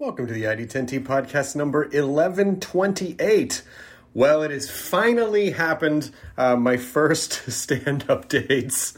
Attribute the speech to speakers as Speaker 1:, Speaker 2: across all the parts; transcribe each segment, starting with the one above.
Speaker 1: Welcome to the ID10T podcast number 1128. Well, it has finally happened. Uh, my first stand up dates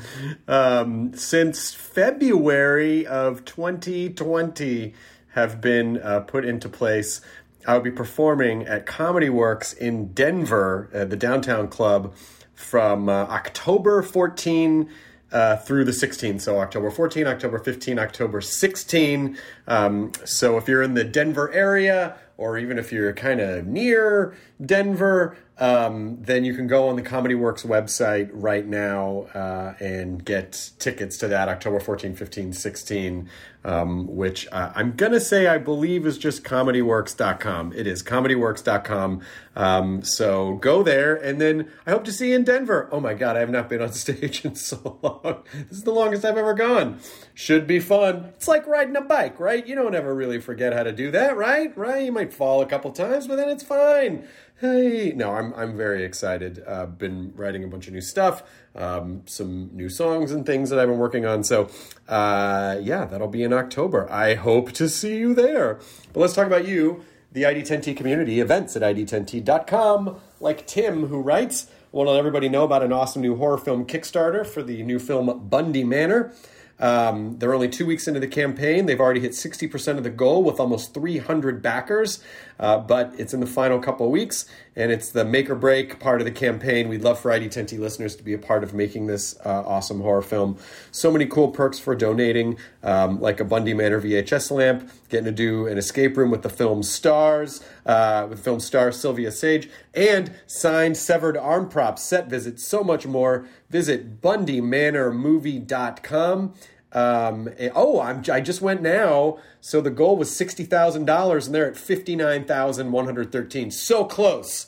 Speaker 1: um, since February of 2020 have been uh, put into place. I will be performing at Comedy Works in Denver, uh, the downtown club, from uh, October 14 uh, through the 16th. So October 14, October 15, October 16. Um, so if you're in the Denver area, or even if you're kind of near Denver, um, then you can go on the Comedy Works website right now uh, and get tickets to that October 14, 15, 16, um, which uh, I'm going to say I believe is just comedyworks.com. It is comedyworks.com. Um, so go there, and then I hope to see you in Denver. Oh my God, I have not been on stage in so long. This is the longest I've ever gone. Should be fun. It's like riding a bike, right? You don't ever really forget how to do that, right? Right? You might fall a couple times, but then it's fine hey no i'm i'm very excited. Uh, been writing a bunch of new stuff um, some new songs and things that i've been working on. So uh, yeah that'll be in october. I hope to see you there. But let's talk about you the id10t community events at id10t.com like tim who writes I want to let everybody know about an awesome new horror film kickstarter for the new film bundy manor um, they're only two weeks into the campaign. They've already hit 60% of the goal with almost 300 backers, uh, but it's in the final couple of weeks, and it's the make or break part of the campaign. We'd love for ID10T listeners to be a part of making this uh, awesome horror film. So many cool perks for donating, um, like a Bundy Manor VHS lamp, getting to do an escape room with the film stars, uh, with film star Sylvia Sage, and signed severed arm props, set visits, so much more. Visit bundymanormovie.com. Um, oh, I'm, I just went now. So the goal was $60,000 and they're at 59,113. So close.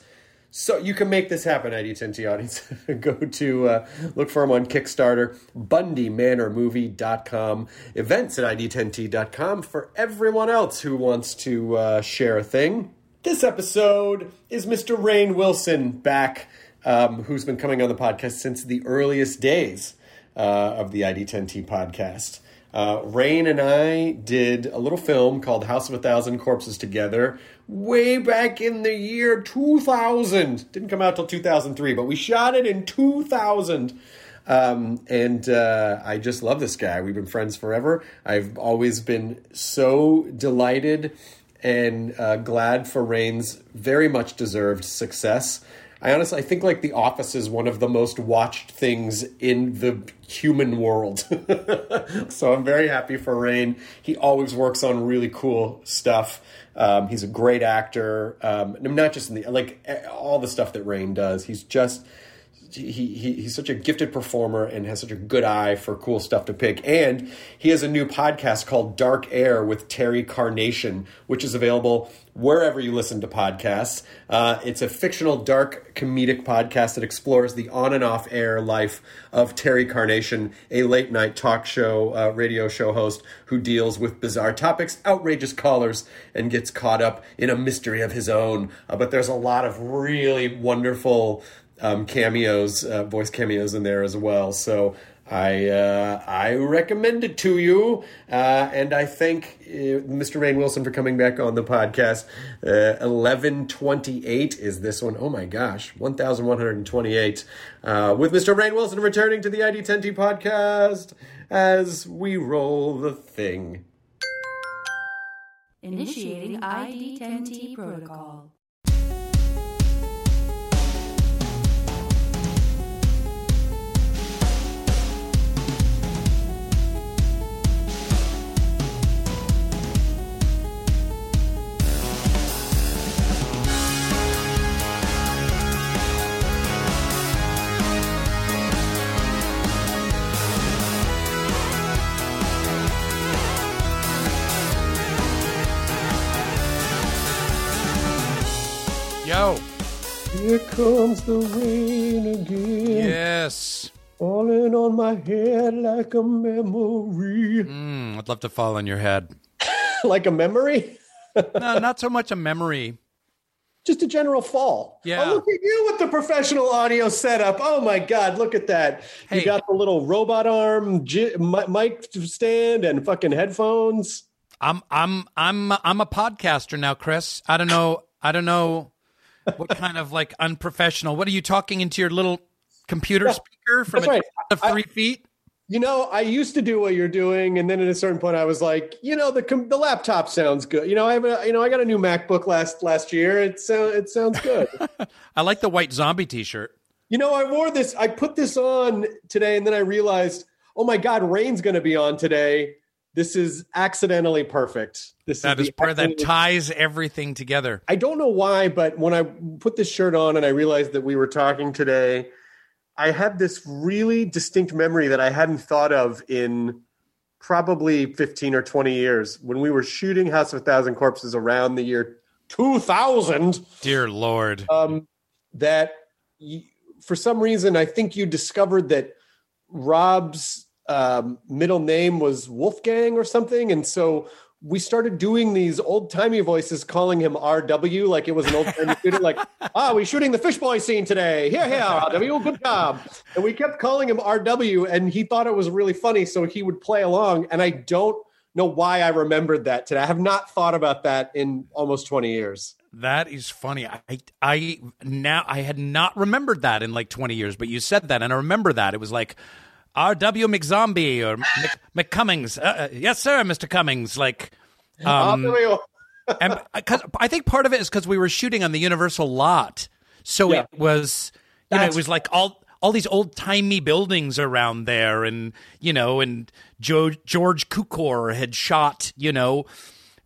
Speaker 1: So you can make this happen, ID10T audience. Go to uh, look for them on Kickstarter, bundymanormovie.com, events at ID10T.com for everyone else who wants to uh, share a thing. This episode is Mr. Rainn Wilson back, um, who's been coming on the podcast since the earliest days uh, of the ID10T podcast. Uh, Rainn and I did a little film called House of a Thousand Corpses together way back in the year 2000. Didn't come out till 2003, but we shot it in 2000. Um, and uh, I just love this guy. We've been friends forever. I've always been so delighted and uh, glad for Rainn's very much deserved success. I honestly I think like The Office is one of the most watched things in the human world. so I'm very happy for Rainn. He always works on really cool stuff. Um, he's a great actor. Um, not just in the like all the stuff that Rainn does. He's just he, he he's such a gifted performer and has such a good eye for cool stuff to pick. And he has a new podcast called Dark Air with Terry Carnation, which is available wherever you listen to podcasts. Uh, it's a fictional, dark, comedic podcast that explores the on and off air life of Terry Carnation, a late night talk show, uh, radio show host who deals with bizarre topics, outrageous callers, and gets caught up in a mystery of his own. Uh, but there's a lot of really wonderful um, cameos, uh, voice cameos in there as well. So I uh, I recommend it to you, uh, and I thank uh, Mr. Rainn Wilson for coming back on the podcast. Uh, Eleven twenty eight is this one. Oh my gosh, one thousand one hundred twenty eight. Uh, with Mr. Rainn Wilson returning to the ID10T podcast as we roll the thing.
Speaker 2: Initiating ID10T protocol.
Speaker 1: Here comes the rain again,
Speaker 3: Yes.
Speaker 1: falling on my head like a memory.
Speaker 3: Mm, I'd love to fall on your head.
Speaker 1: like a memory?
Speaker 3: No, not so much a memory.
Speaker 1: Just a general fall.
Speaker 3: Yeah.
Speaker 1: Oh, look at you with the professional audio setup. Oh my God, look at that.
Speaker 3: Hey.
Speaker 1: You got the little robot arm j- mic stand and fucking headphones.
Speaker 3: I'm I'm I'm I'm a podcaster now, Chris. I don't know. I don't know what kind of like unprofessional. What are you talking into your little computer speaker from a
Speaker 1: right.
Speaker 3: of
Speaker 1: I-
Speaker 3: three feet?
Speaker 1: You know, I used to do what you're doing, and then at a certain point, I was like, you know, the com- the laptop sounds good. You know, I have a, you know, I got a new MacBook last last year. It so it sounds good.
Speaker 3: I like the white zombie T-shirt.
Speaker 1: you know, I wore this. I put this on today, and then I realized, oh my God, Rainn's going to be on today. This is accidentally perfect. This
Speaker 3: That
Speaker 1: is
Speaker 3: is part that ties everything together.
Speaker 1: I don't know why, but when I put this shirt on and I realized that we were talking today, I had this really distinct memory that I hadn't thought of in probably 15 or 20 years when we were shooting House of a Thousand Corpses around the year 2000
Speaker 3: Dear Lord.
Speaker 1: um, that y for some reason I think you discovered that Rob's um, middle name was Wolfgang or something, and so we started doing these old timey voices, calling him RW, like it was an old timey shooter, like ah, we're shooting the fish boy scene today. Here, here, RW, good job. And we kept calling him RW, and he thought it was really funny, so he would play along. And I don't know why I remembered that today. I have not thought about that in almost twenty years.
Speaker 3: That is funny. I I now I had not remembered that in like 20 years, but you said that and I remember that. It was like R.W. McZombie or Mc, McCummings. Uh, uh, yes, sir, Mr. Cummings. Like, um, and cause I think part of it is because we were shooting on the Universal lot, so
Speaker 1: Yeah.
Speaker 3: it was you know it was like all all these old timey buildings around there, and you know, and Joe, George Cukor had shot you know.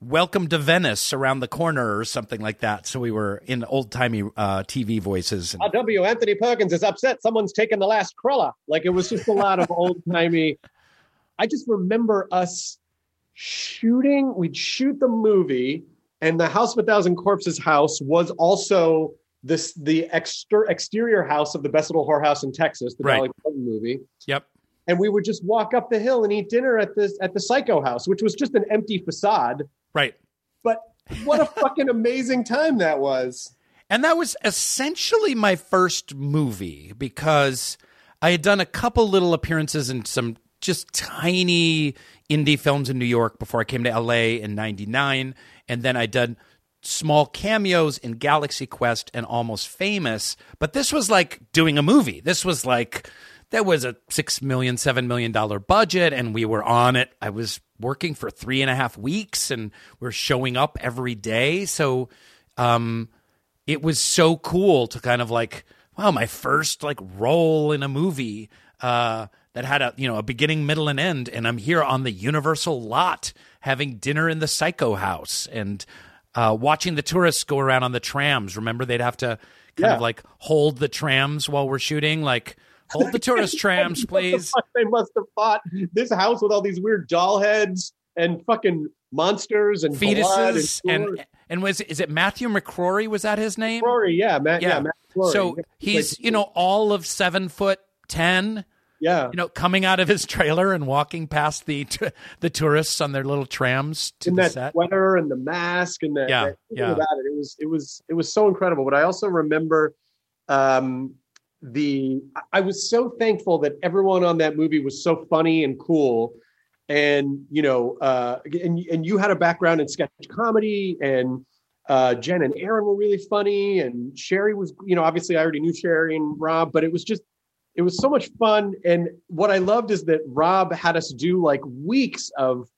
Speaker 3: Welcome to Venice around the corner or something like that. So we were in old timey uh, TV voices. And,
Speaker 1: RW Anthony Perkins is upset. Someone's taken the last cruller. Like it was just a lot of old timey. I just remember us shooting. We'd shoot the movie, and the House of a Thousand Corpses house was also this the exter- exterior house of the Best Little Whorehouse in Texas, the
Speaker 3: Right.
Speaker 1: Dolly Parton movie.
Speaker 3: yep.
Speaker 1: And we would just walk up the hill and eat dinner at this at the Psycho House, which was just an empty facade.
Speaker 3: Right.
Speaker 1: But what a fucking amazing time that was.
Speaker 3: And that was essentially my first movie because I had done a couple little appearances in some just tiny indie films in New York before I came to LA in 99. And then I did small cameos in Galaxy Quest and Almost Famous. But this was like doing a movie. This was like, there was a six million, seven million dollar budget, and we were on it. I was working for three and a half weeks and we're showing up every day. So, um, it was so cool to kind of like wow my first like role in a movie uh that had a you know a beginning middle and end and i'm here on the universal lot having dinner in the psycho house and uh watching the tourists go around on the trams remember they'd have to kind
Speaker 1: Yeah.
Speaker 3: of like hold the trams while we're shooting like hold the tourist trams please
Speaker 1: they must have thought this house with all these weird doll heads and fucking monsters and
Speaker 3: fetuses
Speaker 1: and,
Speaker 3: and and was is it matthew McGrory was that his name
Speaker 1: Rory, yeah, Matt, yeah,
Speaker 3: yeah.
Speaker 1: Matt
Speaker 3: so he's you know all of seven foot ten
Speaker 1: yeah,
Speaker 3: you know, coming out of his trailer and walking past the the tourists on their little trams to
Speaker 1: in
Speaker 3: the
Speaker 1: that
Speaker 3: set.
Speaker 1: sweater and the mask and the
Speaker 3: Yeah, yeah.
Speaker 1: about it. It was it was it was so incredible. But I also remember um, the I was so thankful that everyone on that movie was so funny and cool. And you know, uh, and and you had a background in sketch comedy, and uh, Jen and Erin were really funny, and Sheri was, you know, obviously I already knew Sheri and Rob, but it was just it was so much fun. And what I loved is that Rob had us do like weeks of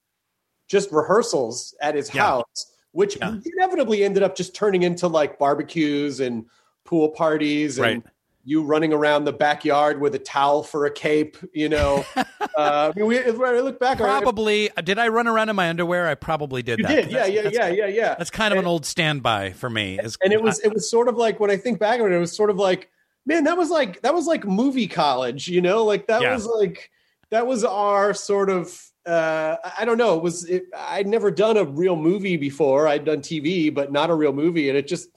Speaker 1: just rehearsals at his
Speaker 3: Yeah.
Speaker 1: house which
Speaker 3: Yeah.
Speaker 1: inevitably ended up just turning into like barbecues and pool parties and
Speaker 3: Right.
Speaker 1: You running around the backyard with a towel for a cape, you know. uh, I mean, we, when I look back, I-
Speaker 3: Probably did I run around in my underwear? I probably did
Speaker 1: you
Speaker 3: that.
Speaker 1: did, yeah, yeah, yeah, yeah, yeah.
Speaker 3: That's kind of an old standby for me. is-
Speaker 1: and it was it was sort of like when I think back on it, it was sort of like, man, that was like that was like movie college, you know, like that
Speaker 3: Yeah.
Speaker 1: was like that was our sort of uh I- I don't know, it was it, I'd never done a real movie before. I'd done TV, but not a real movie, and it just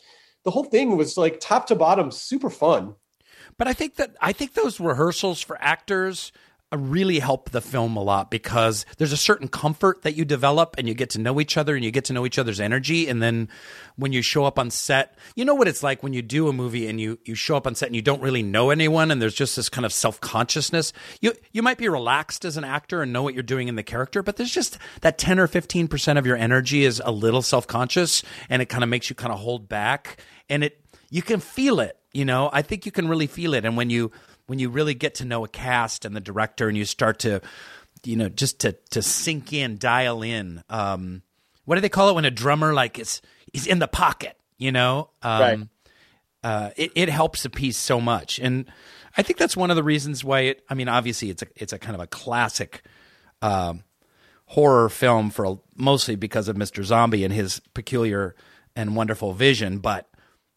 Speaker 1: the whole thing was like top to bottom super fun.
Speaker 3: But I think that I think those rehearsals for actors uh, really help the film a lot because there's a certain comfort that you develop and you get to know each other and you get to know each other's energy. And then when you show up on set you know what it's like when you do a movie and you you show up on set and you don't really know anyone and there's just this kind of self-consciousness. You you might be relaxed as an actor and know what you're doing in the character but there's just that 10 or 15% of your energy is a little self-conscious and it kind of makes you kind of hold back. And it you can feel it you know i think you can really feel it and when you when you really get to know a cast and the director and you start to you know just to to sink in dial in um what do they call it when a drummer like is is in the pocket you know um
Speaker 1: Right.
Speaker 3: uh, it, it helps a piece so much. And I think that's one of the reasons why it, I mean, obviously it's a, it's a kind of a classic, um, horror film for mostly because of Mr. Zombie and his peculiar and wonderful vision, but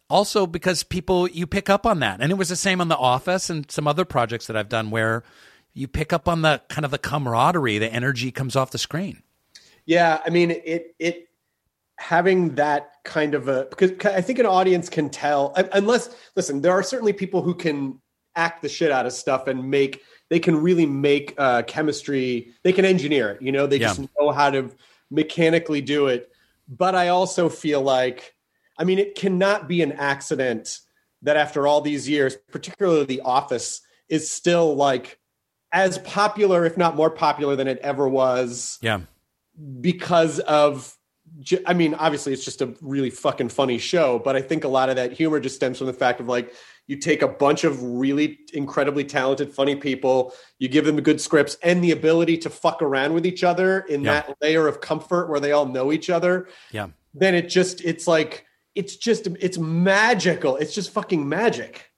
Speaker 3: also because people, you pick up on that. And it was the same on The Office and some other projects that I've done where you pick up on the kind of the camaraderie, the energy comes off the screen.
Speaker 1: Yeah, I mean it it having that kind of a because I think an audience can tell unless listen, there are certainly people who can act the shit out of stuff and make they can really make uh, chemistry. They can engineer it. You know, they just know how to mechanically do it. But I also feel like, I mean, it cannot be an accident that after all these years, particularly The Office, is still like as popular, if not more popular than it ever was
Speaker 3: Yeah.
Speaker 1: because of I mean, obviously it's just a really fucking funny show, but I think a lot of that humor just stems from the fact of like you take a bunch of really incredibly talented, funny people, you give them good scripts and the ability to fuck around with each other in
Speaker 3: Yeah.
Speaker 1: that layer of comfort where they all know each other.
Speaker 3: Yeah.
Speaker 1: Then it just it's like it's just it's magical. It's just fucking magic.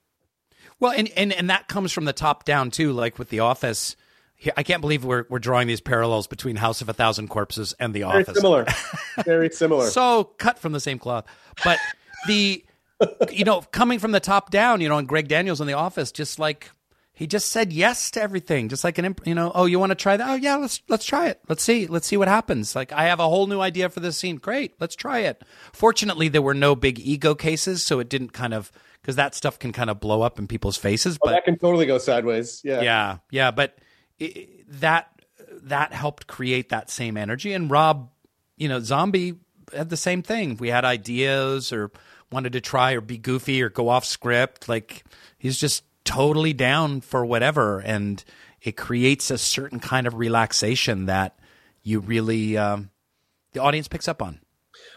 Speaker 3: Well, and, and and that comes from the top down too, like with The Office. I can't believe we're we're drawing these parallels between House of a Thousand Corpses and The Office.
Speaker 1: Very
Speaker 3: Office.
Speaker 1: similar. Very similar.
Speaker 3: So cut from the same cloth. But the you know, coming from the top down, you know, and Greg Daniels in The Office, just like he just said yes to everything, just like an you know, oh, you want to try that? Oh yeah, let's let's try it. Let's see, let's see what happens. Like I have a whole new idea for this scene. Great, let's try it. Fortunately, there were no big ego cases, so it didn't kind of because that stuff can kind of blow up in people's faces.
Speaker 1: Oh,
Speaker 3: But
Speaker 1: that can totally go sideways. Yeah.
Speaker 3: yeah, yeah, but i that that helped create that same energy. And Rob, you know, Zombie had the same thing. We had ideas or wanted to try or be goofy or go off script. Like he's just totally down for whatever, and it creates a certain kind of relaxation that you really um, the audience picks up on.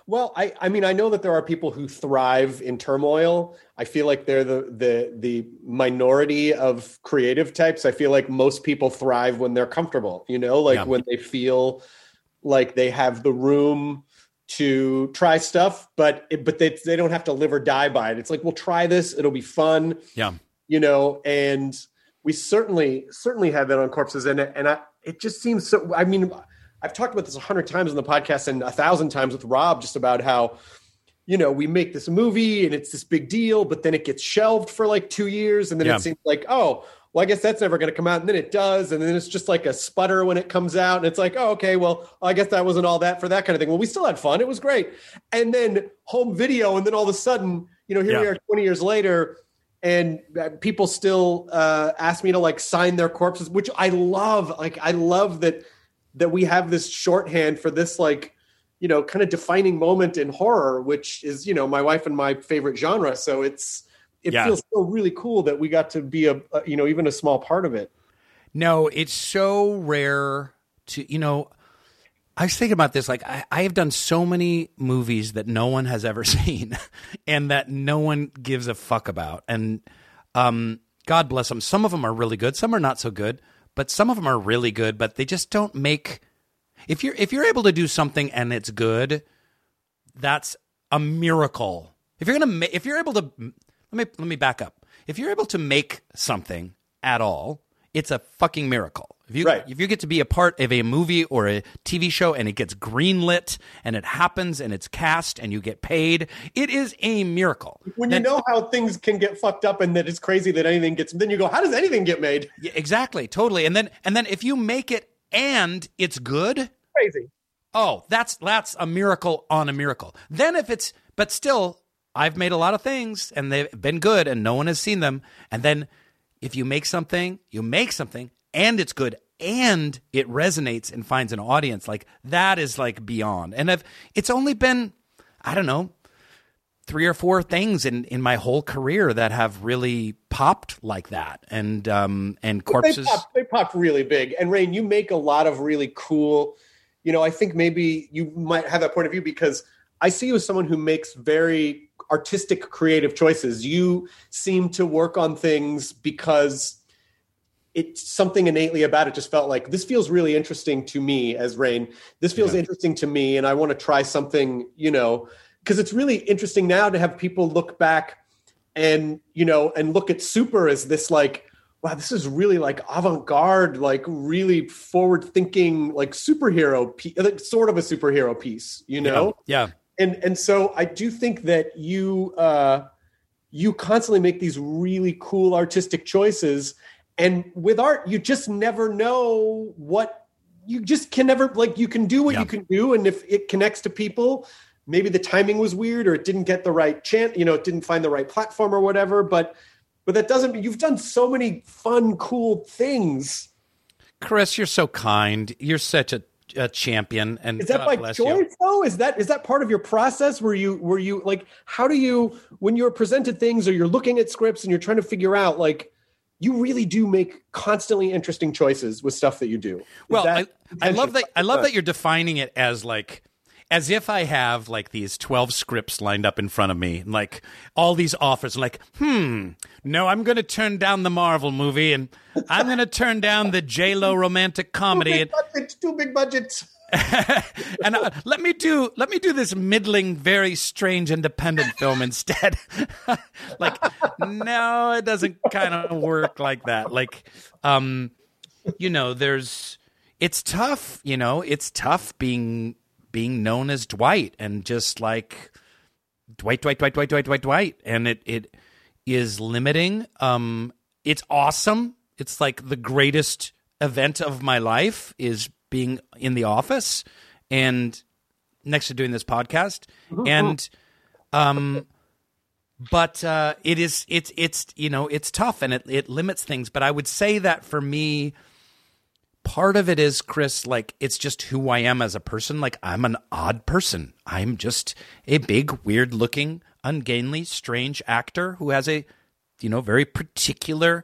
Speaker 1: Well, I, I mean, I know that there are people who thrive in turmoil. I feel like they're the the the minority of creative types. I feel like most people thrive when they're comfortable. You know, like
Speaker 3: Yeah.
Speaker 1: when they feel like they have the room to try stuff, but it, but they they don't have to live or die by it. It's like we'll try this; it'll be fun.
Speaker 3: Yeah,
Speaker 1: you know, and we certainly certainly have that on corpses, and and I, it just seems so. I mean, I've talked about this a hundred times on the podcast and a thousand times with Rob, just about how you know we make this movie and it's this big deal, but then it gets shelved for like two years, and then
Speaker 3: Yeah.
Speaker 1: it seems like oh. Well, I guess that's never going to come out, and then it does, and then it's just like a sputter when it comes out, and it's like, oh, okay, well, I guess that wasn't all that for that kind of thing. Well, we still had fun; it was great, and then home video, and then all of a sudden, you know, here we are, twenty years later, and uh, people still uh, ask me to like sign their corpses, which I love. Like I love that that we have this shorthand for this like you know kind of defining moment in horror, which is you know my wife and my favorite genre. So it's it
Speaker 3: Yeah.
Speaker 1: feels so really cool that we got to be a, a you know even a small part of it.
Speaker 3: No, it's so rare to, you know, I was thinking about this. Like, I, I have done so many movies that no one has ever seen and that no one gives a fuck about. And um, God bless them. Some of them are really good, some are not so good, but some of them are really good, but they just don't make. If you're if you're able to do something and it's good, that's a miracle. If you're gonna, ma- if you're able to, let me let me back up. If you're able to make something at all, it's a fucking miracle. If you
Speaker 1: Right.
Speaker 3: if you get to be a part of a movie or a TV show and it gets greenlit and it happens and it's cast and you get paid, it is a miracle.
Speaker 1: When you know how things can get fucked up and that it's crazy that anything gets, then you go, how does anything get made?
Speaker 3: Yeah, exactly, totally. And then and then if you make it and it's good,
Speaker 1: Crazy.
Speaker 3: oh, that's that's a miracle on a miracle. Then if it's but still I've made a lot of things and they've been good and no one has seen them. And then if you make something, you make something and it's good and it resonates and finds an audience, like that is like beyond. And I've it's only been I don't know, three or four things in in my whole career that have really popped like that. And um and corpses
Speaker 1: They popped, they popped really big. And Rainn, you make a lot of really cool. You know, I think maybe you might have that point of view because I see you as someone who makes very artistic, creative choices. You seem to work on things because it's something innately about it just felt like this feels really interesting to me as Rainn. This feels interesting to me, and I want to try something, you know, because it's really interesting now to have people look back and you know and look at super as this like wow this is really like avant-garde like really forward thinking like superhero piece like sort of a superhero piece you know
Speaker 3: yeah.
Speaker 1: and and so i do think that you uh you constantly make these really cool artistic choices and with art you just never know what you just can never like you can do what
Speaker 3: Yeah.
Speaker 1: you can do and if it connects to people maybe the timing was weird or it didn't get the right chant you know it didn't find the right platform or whatever but but that doesn't mean you've done so many fun cool things
Speaker 3: Chris, you're so kind. You're such a, a champion. And
Speaker 1: is that
Speaker 3: God
Speaker 1: by choice
Speaker 3: you.
Speaker 1: though is that is that part of your process where you were you like how do you when you're presented things or you're looking at scripts and you're trying to figure out like you really do make constantly interesting choices with stuff that you do Is
Speaker 3: Well, I, I love that. I love that you're defining it as like, as if I have like these twelve scripts lined up in front of me, and like all these offers. Like, hmm, no, I'm going to turn down the Marvel movie, and I'm going to turn down the J Lo romantic comedy,
Speaker 1: Too big big budget
Speaker 3: and uh, let me do let me do this middling, very strange independent film instead. like, no, it doesn't kind of work like that. Like, um, you know, there's it's tough. You know, it's tough being being known as Dwight and just like Dwight, Dwight, Dwight, Dwight, Dwight, Dwight, Dwight, and it it is limiting. Um, it's awesome. It's like the greatest event of my life is being in the office and next to doing this podcast. And um but uh it is it's it's you know it's tough and it it limits things. But i would say that for me part of it is chris like it's just who i am as a person. Like i'm an odd person. I'm just a big weird looking ungainly strange actor who has a you know very particular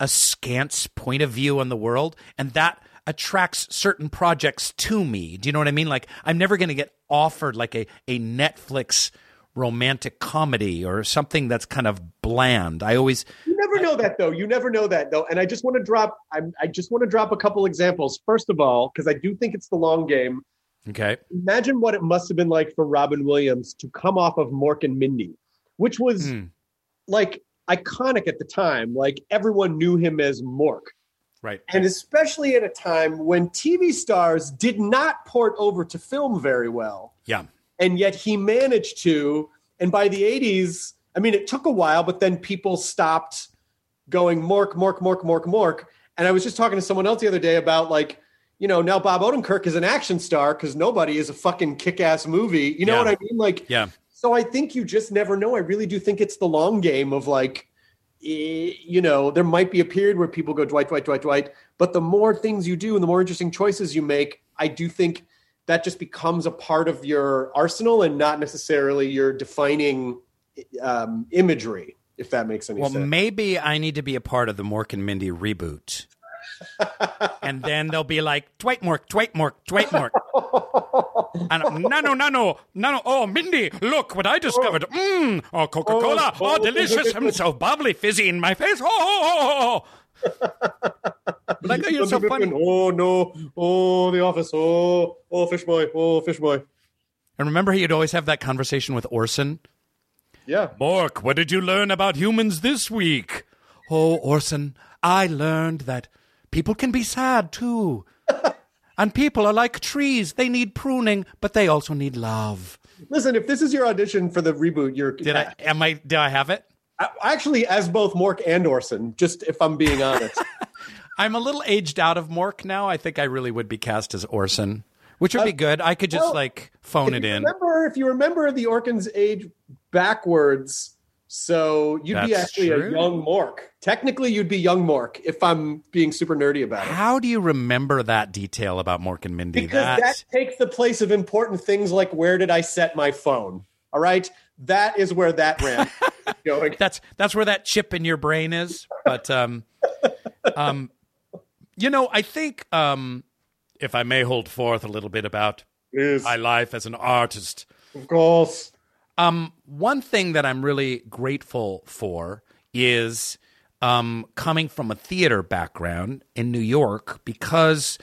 Speaker 3: askance point of view on the world. And that attracts certain projects to me do you know what i mean like i'm never going to get offered like a, a netflix romantic comedy or something that's kind of bland i always
Speaker 1: You never know that though. You never know that though. And I just want to drop. I'm, I just want to drop a couple examples. First of all, because I do think it's the long game.
Speaker 3: okay
Speaker 1: Imagine what it must have been like for Robin Williams to come off of Mork and Mindy, which was
Speaker 3: Hmm.
Speaker 1: like iconic at the time. Like everyone knew him as Mork.
Speaker 3: Right
Speaker 1: And especially at a time when TV stars did not port over to film very well.
Speaker 3: yeah
Speaker 1: And yet he managed to. And by the 80s, I mean, it took a while, but then people stopped going Mork, Mork, Mork, Mork, Mork. And I was just talking to someone else the other day about like, you know, now Bob Odenkirk is an action star because nobody is a fucking kick ass movie. You know
Speaker 3: Yeah.
Speaker 1: what I mean? Like,
Speaker 3: yeah
Speaker 1: so I think you just never know. I really do think it's the long game of like, you know, there might be a period where people go Dwight, Dwight, Dwight, Dwight, but the more things you do and the more interesting choices you make, I do think that just becomes a part of your arsenal and not necessarily your defining um, imagery, if that makes any
Speaker 3: Well,
Speaker 1: sense.
Speaker 3: Well, maybe I need to be a part of the Mork and Mindy reboot. and then they'll be like, Dwight Mork, Dwight Mork, Dwight Mork. and nanu, nanu, no, no, no. Oh, Mindy, look what I discovered. Mmm, oh, mm. oh Coca Cola.
Speaker 1: Oh,
Speaker 3: Oh,
Speaker 1: oh,
Speaker 3: delicious. I'm so bubbly, fizzy in my face. Oh, oh, oh, oh. like, oh, you're so funny.
Speaker 1: Oh no! Oh, the office! Oh, oh, fish boy! Oh, fish boy!
Speaker 3: And remember, he'd always have that conversation with Orson.
Speaker 1: Yeah.
Speaker 3: Mork, what did you learn about humans this week? Oh, Orson, I learned that people can be sad too. And people are like trees. They need pruning, but they also need love.
Speaker 1: Listen, if this is your audition for the reboot, you're
Speaker 3: Did I am I did I have it?
Speaker 1: I- actually as both Mork and Orson. Just if I'm being honest.
Speaker 3: I'm a little aged out of Mork now. I think I really would be cast as Orson, which would be uh, good. I could just
Speaker 1: well,
Speaker 3: like phone it in.
Speaker 1: Remember, if you remember the Orkans age backwards, so you'd be actually
Speaker 3: true.
Speaker 1: a young Mork. Technically, you'd be young Mork if I'm being super nerdy about it.
Speaker 3: How do you remember that detail about Mork and Mindy?
Speaker 1: Because
Speaker 3: That's-
Speaker 1: that takes the place of important things like where did I set my phone? All right, that is where that ran. going.
Speaker 3: that's that's where that chip in your brain is. But um, um, you know, I think um, if I may hold forth a little bit about
Speaker 1: Yes,
Speaker 3: my life as an artist,
Speaker 1: of course.
Speaker 3: Um, one thing that I'm really grateful for is um, coming from a theater background in New York because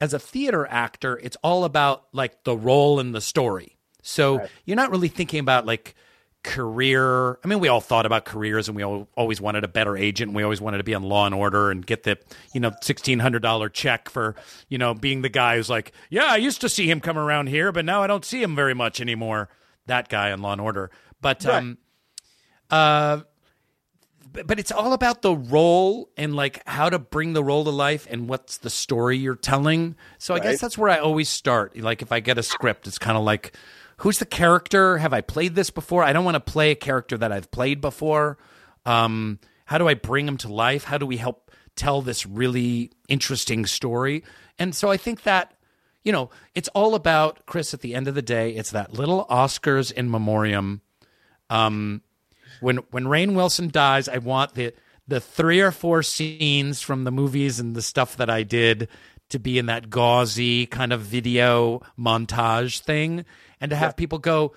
Speaker 3: as a theater actor, it's all about like the role in the story. So you're not really thinking about like career. I mean, we all thought about careers and we all, always wanted a better agent. And we always wanted to be on Law and Order and get the, you know, $1,600 check for, you know, being the guy who's like, yeah, I used to see him come around here, but now I don't see him very much anymore. That guy on Law and Order. But, um, uh, but, it's all about the role and like how to bring the role to life and what's the story you're telling. So I
Speaker 1: Right.
Speaker 3: guess that's where I always start. Like if I get a script, it's kind of like, who's the character? Have I played this before? I don't want to play a character that I've played before. Um, how do I bring him to life? How do we help tell this really interesting story? And so I think that you know, it's all about Chris. At the end of the day, it's that little Oscars in memoriam. Um, when when Rainn Wilson dies, I want the the three or four scenes from the movies and the stuff that I did to be in that gauzy kind of video montage thing, and to have people go,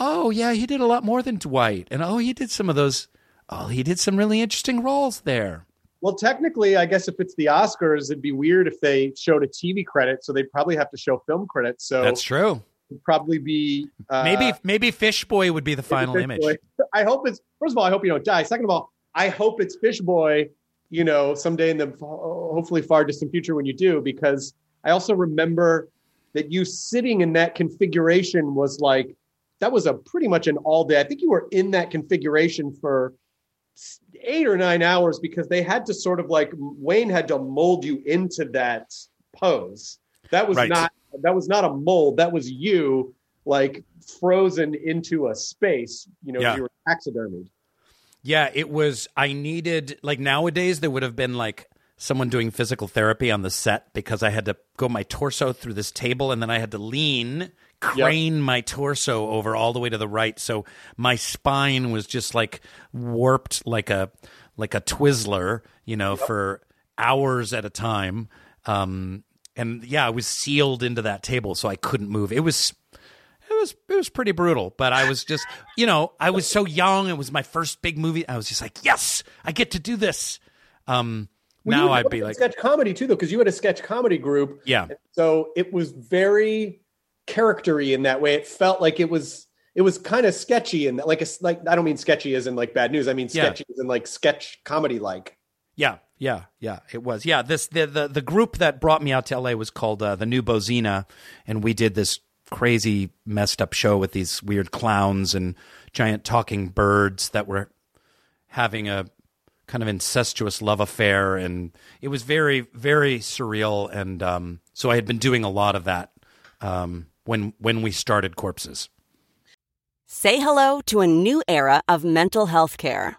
Speaker 3: "Oh yeah, he did a lot more than Dwight," and "Oh, he did some of those." Oh, he did some really interesting roles there.
Speaker 1: Well, technically, I guess if it's the Oscars, it'd be weird if they showed a TV credit, so they'd probably have to show film credits. So
Speaker 3: That's true.
Speaker 1: it'd probably be uh,
Speaker 3: Maybe maybe Fish Boy would be the final
Speaker 1: Fish
Speaker 3: image.
Speaker 1: Boy. I hope it's first of all, I hope you don't die. Second of all, I hope it's Fish Boy. You know, someday in the hopefully far distant future when you do, because I also remember that you sitting in that configuration was like that was a pretty much an all day. I think you were in that configuration for eight or nine hours because they had to sort of like Wayne had to mold you into that pose. That was
Speaker 3: Right.
Speaker 1: not that was not a mold. That was you like frozen into a space. You know,
Speaker 3: Yeah.
Speaker 1: you were taxidermied.
Speaker 3: Yeah, it was. I needed like nowadays there would have been like someone doing physical therapy on the set because I had to go my torso through this table and then I had to lean, crane my torso over all the way to the right, so my spine was just like warped like a like a Twizzler, you know, for hours at a time. Um, and yeah, I was sealed into that table, so I couldn't move. It was it was it was pretty brutal but i was just you know i was so young. It was my first big movie. I was just like yes i get to do this. Um
Speaker 1: Well,
Speaker 3: now i'd be like
Speaker 1: sketch comedy too, though, because you had a sketch comedy group.
Speaker 3: yeah.
Speaker 1: So it was very charactery in that way. It felt like it was it was kind of sketchy and like a like I don't mean sketchy as in like bad news. I mean
Speaker 3: Yeah.
Speaker 1: sketchy as in like sketch comedy like.
Speaker 3: yeah yeah yeah it was yeah this the the, the group that brought me out to la was called uh, the new Bozena and we did this crazy messed up show with these weird clowns and giant talking birds that were having a kind of incestuous love affair and it was very very surreal and um, so i had been doing a lot of that um, when when we started corpses
Speaker 4: Say hello to a new era of mental health care.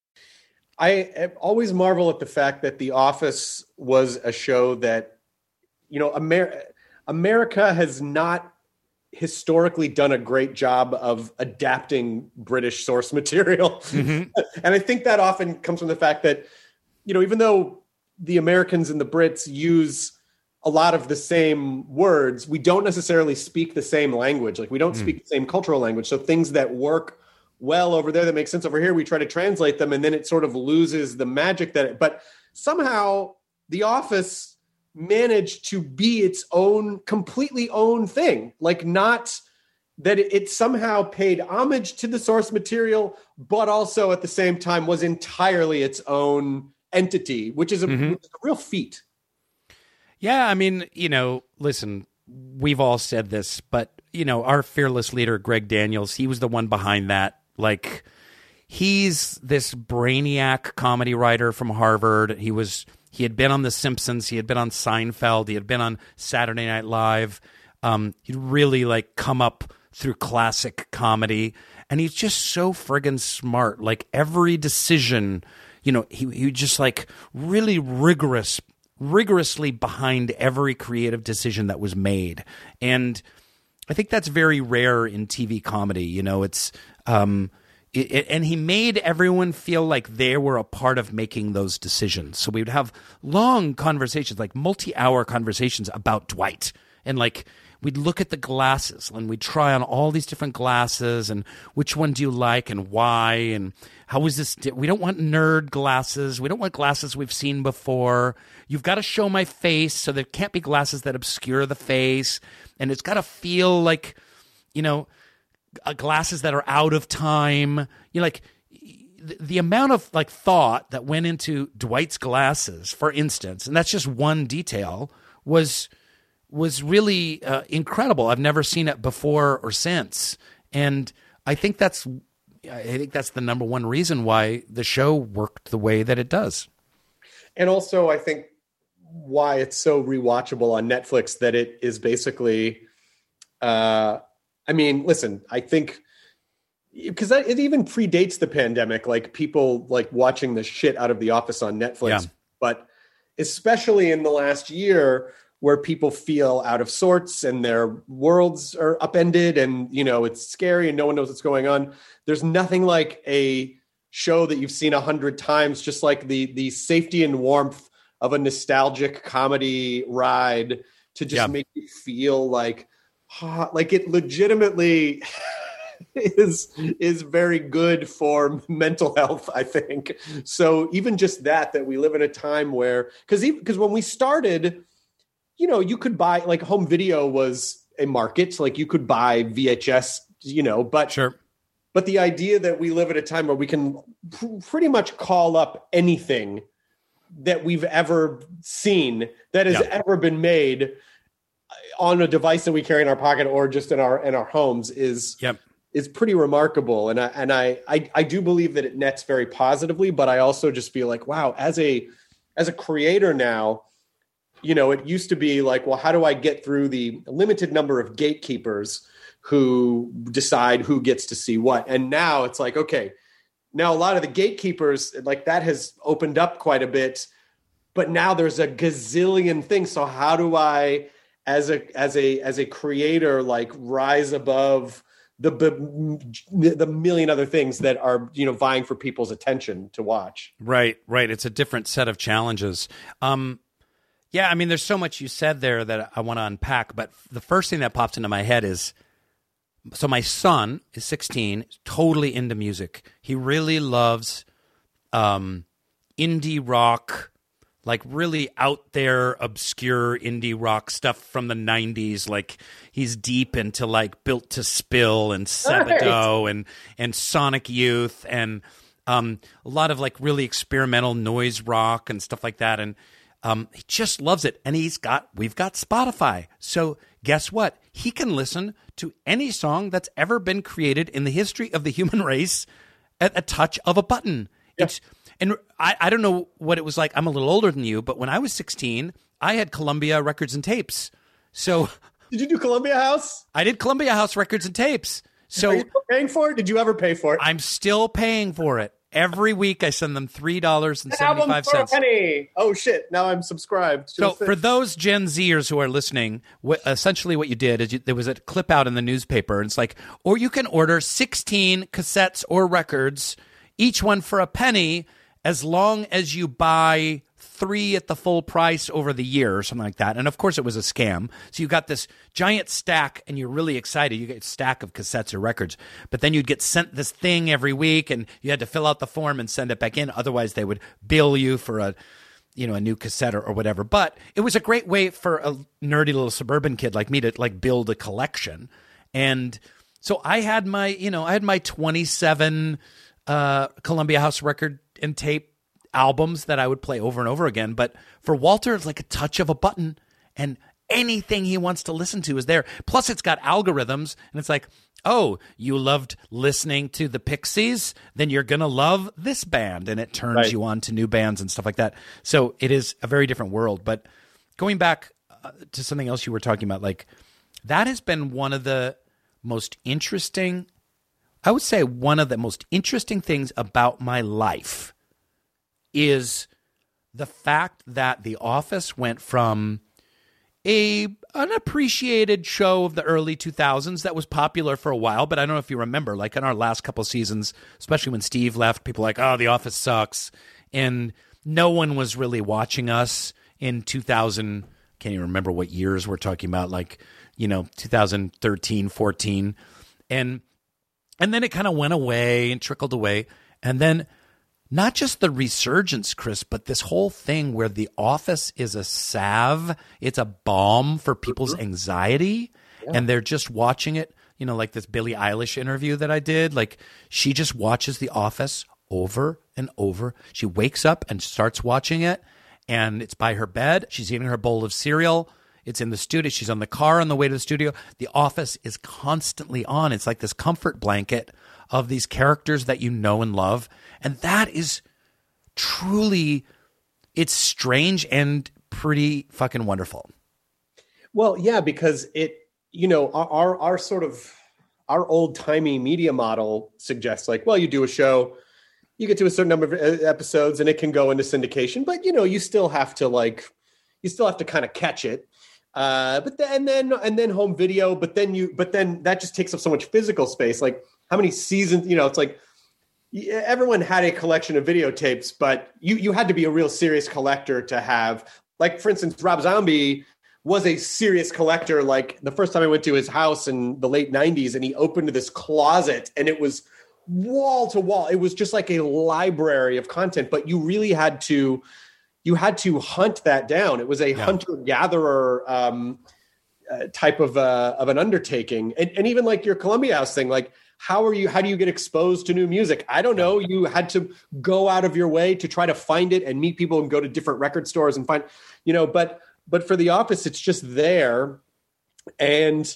Speaker 1: I always marvel at the fact that The Office was a show that, you know, Amer- America has not historically done a great job of adapting British source material. Mm-hmm. and I think that often comes from the fact that, you know, even though the Americans and the Brits use a lot of the same words, we don't necessarily speak the same language. Like we don't mm. speak the same cultural language. So things that work well over there that make sense over here, we try to translate them and then it sort of loses the magic that it, but somehow The Office managed to be its own completely own thing. Like not that it, somehow paid homage to the source material, but also at the same time was entirely its own entity, which is a, mm-hmm. which is a real feat.
Speaker 3: Yeah, I mean, you know, listen, we've all said this, but you know, our fearless leader Greg Daniels, he was the one behind that. Like he's this brainiac comedy writer from Harvard. He was he had been on The Simpsons, he had been on Seinfeld, he had been on Saturday Night Live. Um, he'd really like come up through classic comedy, and he's just so friggin' smart. Like every decision, you know, he he just like really rigorous rigorously behind every creative decision that was made. And I think that's very rare in TV comedy. You know, it's, um, it, it- and he made everyone feel like they were a part of making those decisions. So we would have long conversations, like multi hour conversations about Dwight. And like, we'd look at the glasses and we'd try on all these different glasses and which one do you like and why and how is this di- we don't want nerd glasses we don't want glasses we've seen before you've got to show my face so there can't be glasses that obscure the face and it's got to feel like you know uh, glasses that are out of time you know like the, the amount of like thought that went into Dwight's glasses for instance and that's just one detail was was really uh, incredible. I've never seen it before or since, and I think that's I think that's the number one reason why the show worked the way that it does.
Speaker 1: and also I think why it's so rewatchable on Netflix that it is basically uh I mean, listen, I think because it even predates the pandemic, like people like watching the shit out of The Office on Netflix,
Speaker 3: Yeah.
Speaker 1: but especially in the last year where people feel out of sorts and their worlds are upended and you know it's scary and no one knows what's going on there's nothing like a show that you've seen a hundred times just like the the safety and warmth of a nostalgic comedy ride to just
Speaker 3: Yeah.
Speaker 1: make you feel like ah, like it legitimately is is very good for mental health i think so even just that that we live in a time where because because when we started you know you could buy like home video was a market like you could buy vhs you know but
Speaker 3: Sure.
Speaker 1: but the idea that we live at a time where we can pr- pretty much call up anything that we've ever seen that has
Speaker 3: Yeah.
Speaker 1: ever been made on a device that we carry in our pocket or just in our in our homes is
Speaker 3: Yep.
Speaker 1: is pretty remarkable. And I and I, I I do believe that it nets very positively but I also just feel like wow as a as a creator now you know it used to be like well how do I get through the limited number of gatekeepers who decide who gets to see what? And now it's like okay now a lot of the gatekeepers like that has opened up quite a bit but now there's a gazillion things. So how do i as a as a as a creator like rise above the the million other things that are you know vying for people's attention to watch
Speaker 3: Right, right. It's a different set of challenges. Um, yeah, I mean, there's so much you said there that I want to unpack. But the first thing that pops into my head is so my son is 16, totally into music. He really loves um, indie rock, like really out there, obscure indie rock stuff from the 90s. Like he's deep into like Built to Spill and Sebadoh and, and Sonic Youth and um, a lot of like really experimental noise rock and stuff like that. And um, he just loves it. And he's got, we've got Spotify. So guess what? He can listen to any song that's ever been created in the history of the human race at a touch of a button. It's, and I, I don't know what it was like. I'm a little older than you, but when I was 16, I had Columbia records and tapes. So
Speaker 1: Did you do Columbia House?
Speaker 3: I did Columbia House records and tapes. So
Speaker 1: Are you still paying for it? Did you ever pay for it?
Speaker 3: I'm still paying for it. Every week I send them $3.75.
Speaker 1: For a penny. Oh shit! Now I'm subscribed.
Speaker 3: So for those Gen Zers who are listening, wh- essentially what you did is you, there was a clip out in the newspaper, and it's like, or you can order 16 cassettes or records, each one for a penny, as long as you buy three at the full price over the year or something like that. And of course, it was a scam. So you got this giant stack, and you're really excited. You get a stack of cassettes or records, but then you'd get sent this thing every week, and you had to fill out the form and send it back in. Otherwise, they would bill you for a you know a new cassette or, or whatever but it was a great way for a nerdy little suburban kid like me to like build a collection and so i had my you know i had my 27 uh columbia house record and tape albums that i would play over and over again but for walter it's like a touch of a button and anything he wants to listen to is there. Plus it's got algorithms and it's like oh you loved listening to the pixies then you're gonna love this band and it turns
Speaker 1: Right.
Speaker 3: you on to new bands and stuff like that. So it is a very different world. But going back uh, to something else you were talking about like that has been one of the most interesting i would say one of the most interesting things about my life is the fact that the office went from a unappreciated show of the early 2000s that was popular for a while but i don't know if you remember like in our last couple seasons especially when steve left people like oh the office sucks and no one was really watching us in 2000 can't even remember what years we're talking about like you know 2013 14 and and then it kind of went away and trickled away and then not just the resurgence, Chris, but this whole thing where The Office is a salve, it's a balm for people's mm-hmm. anxiety, and they're just watching it. You know, like this Billie Eilish interview that I did. Like she just watches The Office over and over. She wakes up and starts watching it, and it's by her bed. She's eating her bowl of cereal. It's in the studio. She's on the car on the way to the studio. The Office is constantly on. It's like this comfort blanket of these characters that you know and love. And that is truly, it's strange and pretty fucking wonderful.
Speaker 1: Well, yeah, because it, you know, our our, our sort of our old timey media model suggests like, well, you do a show, you get to a certain number of uh, episodes, and it can go into syndication, but you know, you still have to like, you still have to kind of catch it. Uh, but then and then and then home video, but then you, but then that just takes up so much physical space. Like, how many seasons? You know, it's like everyone had a collection of videotapes, but you you had to be a real serious collector to have. Like for instance, Rob Zombie was a serious collector. Like the first time I went to his house in the late '90s, and he opened this closet, and it was wall to wall. It was just like a library of content. But you really had to you had to hunt that down. It was a hunter gatherer. Um, uh, type of uh, of an undertaking. And, and even like your columbia house thing like how are you how do you get exposed to new music? I don't know. You had to go out of your way to try to find it and meet people and go to different record stores and find you know but but for the office it's just there. And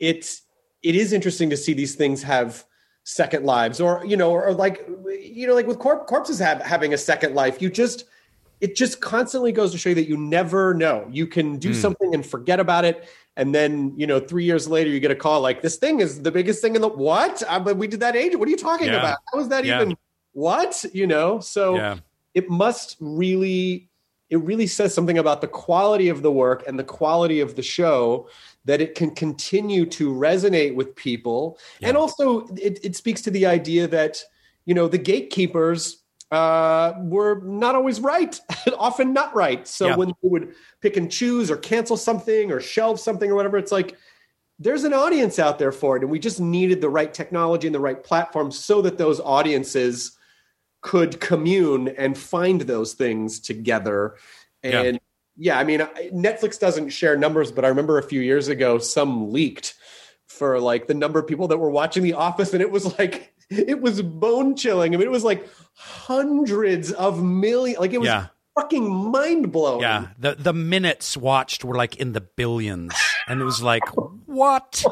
Speaker 1: it's it is interesting to see these things have second lives or you know or, like you know like with corp- corpses have having a second life. You just it just constantly goes to show you that you never know you can do
Speaker 3: Mm.
Speaker 1: something and forget about it and then you know three years later you get a call like this thing is the biggest thing in the what uh, but we did that age what are you talking
Speaker 3: Yeah.
Speaker 1: about how is that
Speaker 3: Yeah.
Speaker 1: even what you know so
Speaker 3: Yeah.
Speaker 1: it must really it really says something about the quality of the work and the quality of the show that it can continue to resonate with people and also it, it speaks to the idea that you know the gatekeepers uh, were not always right often not right so
Speaker 3: Yeah.
Speaker 1: when they would pick and choose or cancel something or shelve something or whatever it's like there's an audience out there for it, and we just needed the right technology and the right platform so that those audiences could commune and find those things together. And yeah, I mean, Netflix doesn't share numbers, but I remember a few years ago some leaked for like the number of people that were watching The Office, and it was like it was bone chilling. I mean, it was like hundreds of million. Like it was
Speaker 3: Yeah.
Speaker 1: fucking mind blowing.
Speaker 3: Yeah, the the minutes watched were like in the billions, and it was like, what?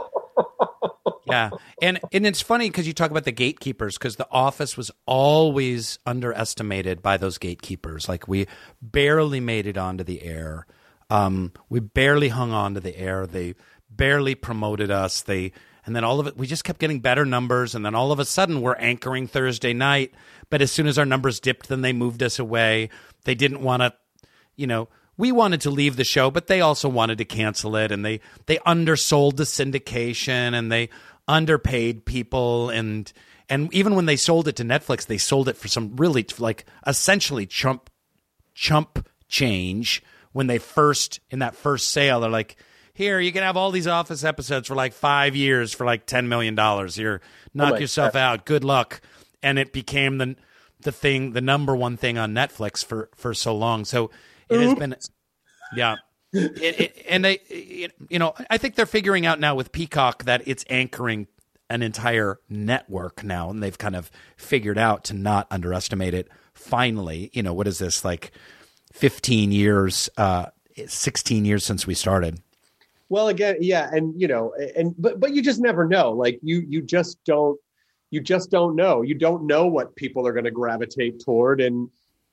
Speaker 3: yeah, and and it's funny because you talk about the gatekeepers because the office was always underestimated by those gatekeepers. Like we barely made it onto the air. Um, we barely hung on to the air. They barely promoted us. They and then all of it, we just kept getting better numbers. And then all of a sudden, we're anchoring Thursday night. But as soon as our numbers dipped, then they moved us away. They didn't want to, you know, we wanted to leave the show, but they also wanted to cancel it. And they they undersold the syndication and they underpaid people and and even when they sold it to Netflix, they sold it for some really like essentially chump chump change when they first in that first sale they're like here you can have all these office episodes for like five years for like 10 million dollars. Here knock
Speaker 1: my
Speaker 3: yourself out. Good luck. And it became the the thing the number one thing on netflix for for so long. So it has been yeah. It, it, and they it, you know i think they're figuring out now with peacock that it's anchoring an entire network now and they've kind of figured out to not underestimate it. Finally you know what is this like 15 years uh 16 years since we started
Speaker 1: Well, again, yeah, and you know, and but but you just never know. Like you you just don't you just don't know. You don't know what people are going to gravitate toward, and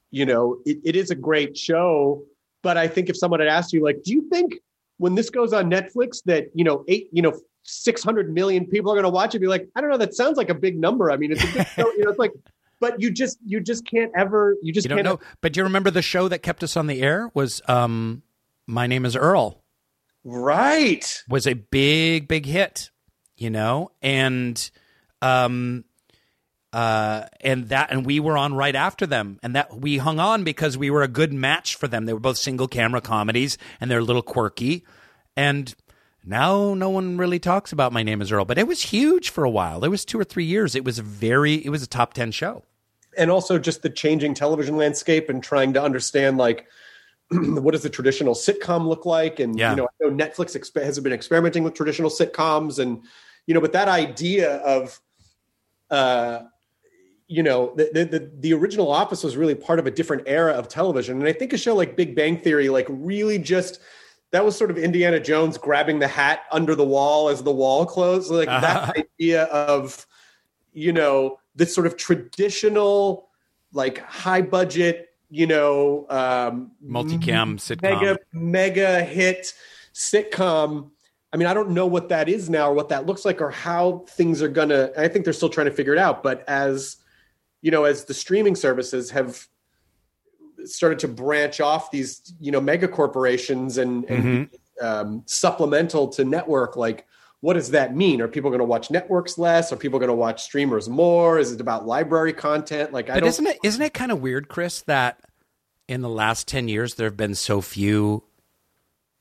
Speaker 1: you know, it, it is a great show. But I think if someone had asked you, like, do you think when this goes on Netflix that you know eight you know six hundred million people are going to watch it? Be like, I don't know. That sounds like a big number. I mean, it's a big show. You know, it's like, but you just you just can't ever you just
Speaker 3: you don't
Speaker 1: can't
Speaker 3: know but do you remember the show that kept us on the air was um my name is earl
Speaker 1: right.
Speaker 3: was a big big hit you know? And um uh and that and we were on right after them. And that we hung on because we were a good match for them. They were both single camera comedies and they're a little quirky. And now no one really talks about my name is earl but it was huge for a while. It was two or three years. It was a very it was a top 10 show.
Speaker 1: And also just the changing television landscape and trying to understand like what does the traditional sitcom look like? And
Speaker 3: Yeah.
Speaker 1: you know i know netflix exp- has been experimenting with traditional sitcoms and you know but that idea of uh you know the, the the the original office was really part of a different era of television. And i think a show like big bang theory like really just that was sort of indiana jones grabbing the hat under the wall as the wall closed. Like that idea of you know this sort of traditional like high budget you know um
Speaker 3: multicam sitcom.
Speaker 1: mega mega hit sitcom. I mean i don't know what that is now or what that looks like or how things are gonna i think they're still trying to figure it out but as you know as the streaming services have started to branch off these you know mega corporations and, and um, supplemental to network like what does that mean are people going to watch networks less are people going to watch streamers more is it about library content like i
Speaker 3: But
Speaker 1: don't
Speaker 3: isn't it isn't it kind of weird, Chris, that in the last ten years there have been so few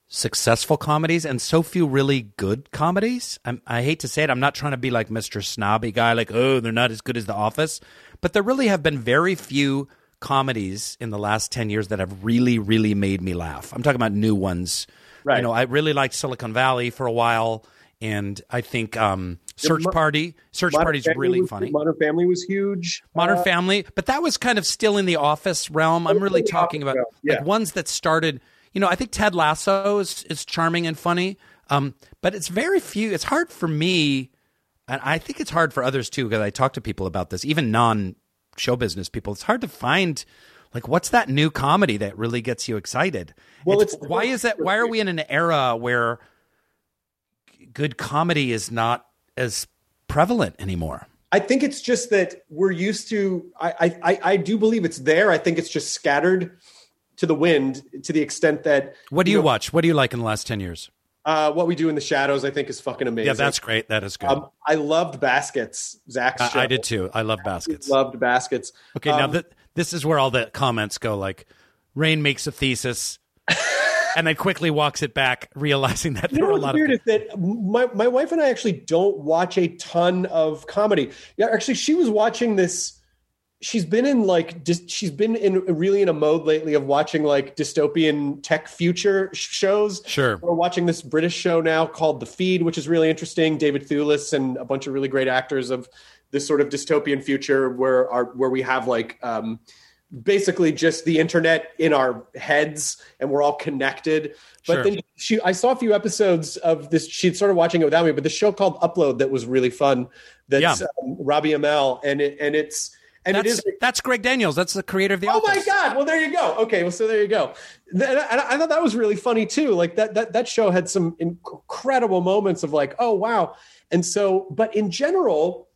Speaker 3: successful comedies and so few really good comedies? I'm, I hate to say it, I'm not trying to be like Mr. Snobby guy, like oh they're not as good as The Office, but there really have been very few comedies in the last ten years that have really really made me laugh. I'm talking about new ones.
Speaker 1: Right.
Speaker 3: You know, I really liked Silicon Valley for a while, and I think um, Search
Speaker 1: Mo-
Speaker 3: Party, Search
Speaker 1: Modern
Speaker 3: Party's
Speaker 1: Family
Speaker 3: really
Speaker 1: was-
Speaker 3: funny.
Speaker 1: modern family was huge
Speaker 3: Modern
Speaker 1: Uh,
Speaker 3: Family, but that was kind of still in the office realm. I'm really talking about
Speaker 1: yeah.
Speaker 3: like ones that started. You know, I think Ted Lasso is, is charming and funny, um, but it's very few. It's hard for me, and I think it's hard for others too. Because I talk to people about this, even non show business people. It's hard to find like what's that new comedy that really gets you excited.
Speaker 1: Well,
Speaker 3: It's-
Speaker 1: it's-
Speaker 3: why is that? Why are we in an era where good comedy is not as prevalent anymore?
Speaker 1: I think it's just that we're used to. I, I I- I do believe it's there. I think it's just scattered to the wind to the extent that
Speaker 3: What do you
Speaker 1: know,
Speaker 3: watch? What do you like in the last ten years?
Speaker 1: Uh, what we do in the shadows, I think, is fucking amazing.
Speaker 3: Yeah, that's great. That is good.
Speaker 1: Um, I loved Baskets. Show.
Speaker 3: I, I did too. I love baskets.
Speaker 1: Loved Baskets.
Speaker 3: Okay, now
Speaker 1: Um,
Speaker 3: th- this is where all the comments go. Like, Rainn makes a thesis. And then quickly walks it back, realizing that
Speaker 1: You
Speaker 3: there
Speaker 1: know
Speaker 3: are a lot
Speaker 1: weird
Speaker 3: of.
Speaker 1: is that my, my wife and I actually don't watch a ton of comedy. Yeah, actually, she was watching this. She's been in like dis, she's been in really in a mode lately of watching like dystopian tech future sh- shows.
Speaker 3: Sure.
Speaker 1: we're watching this British show now called The Feed, which is really interesting. David Thewlis and a bunch of really great actors of this sort of dystopian future where our where we have like um, basically just the internet in our heads and we're all connected. But
Speaker 3: Sure.
Speaker 1: then she, I saw a few episodes of this. She'd started watching it without me, but the show called Upload that was really fun. That's
Speaker 3: Yeah.
Speaker 1: um, Robbie Amell, and it and it's and it
Speaker 3: That's,
Speaker 1: is.
Speaker 3: that's Greg Daniels. That's the creator of the
Speaker 1: Oh
Speaker 3: Office.
Speaker 1: my God! Well, there you go. Okay, well, so there you go. And I, and I thought that was really funny too. Like that that that show had some incredible moments of like, oh wow. And so, but in general,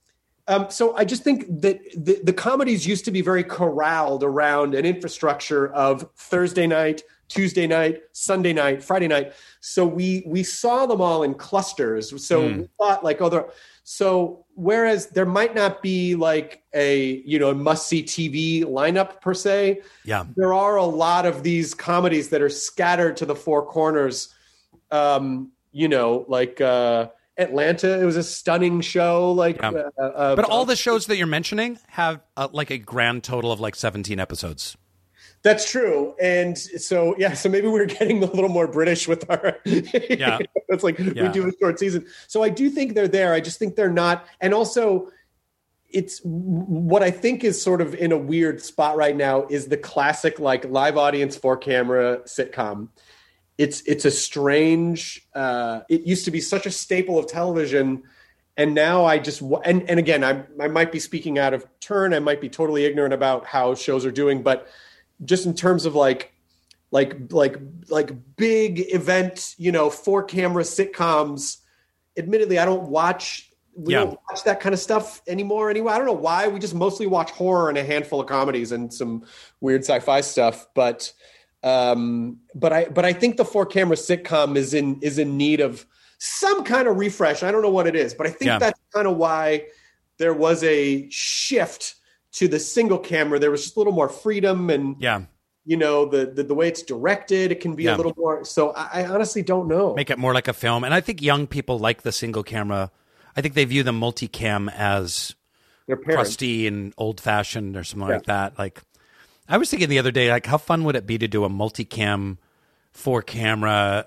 Speaker 1: um, so I just think that the, the comedies used to be very corralled around an infrastructure of Thursday night, Tuesday night, Sunday night, Friday night. So we we saw them all in clusters. So we thought like, oh, so whereas there might not be like a you know must see TV lineup per se,
Speaker 3: Yeah.
Speaker 1: there are a lot of these comedies that are scattered to the four corners. Um, you know, like uh, Atlanta, it was a stunning show. Like,
Speaker 3: Yeah.
Speaker 1: uh, uh,
Speaker 3: But all the shows that you're mentioning have uh, like a grand total of like 17 episodes.
Speaker 1: That's true, and so yeah, so maybe we're getting a little more British with our.
Speaker 3: Yeah.
Speaker 1: it's like
Speaker 3: Yeah.
Speaker 1: we do a short season. So I do think they're there. I just think they're not, and also, it's what I think is sort of in a weird spot right now is the classic like live audience for camera sitcom. It's it's a strange. Uh, it used to be such a staple of television and now I just and and again I I might be speaking out of turn. I might be totally ignorant about how shows are doing, but just in terms of like like like like big event, you know, four camera sitcoms. Admittedly, I don't watch we
Speaker 3: Yeah.
Speaker 1: don't watch that kind of stuff anymore anyway. I don't know why. We just mostly watch horror and a handful of comedies and some weird sci-fi stuff. But um but I but I think the four camera sitcom is in is in need of some kind of refresh. I don't know what it is, but I think
Speaker 3: Yeah.
Speaker 1: that's kind of why there was a shift to the single camera. There was just a little more freedom and
Speaker 3: Yeah.
Speaker 1: you know the, the the way it's directed it can be
Speaker 3: Yeah.
Speaker 1: a little more so I, I honestly don't know
Speaker 3: Make it more like a film. And I think young people like the single camera. I think they view the multicam as
Speaker 1: their parents
Speaker 3: crusty and old fashioned or something like that. Like, I was thinking the other day, like, how fun would it be to do a multicam, four camera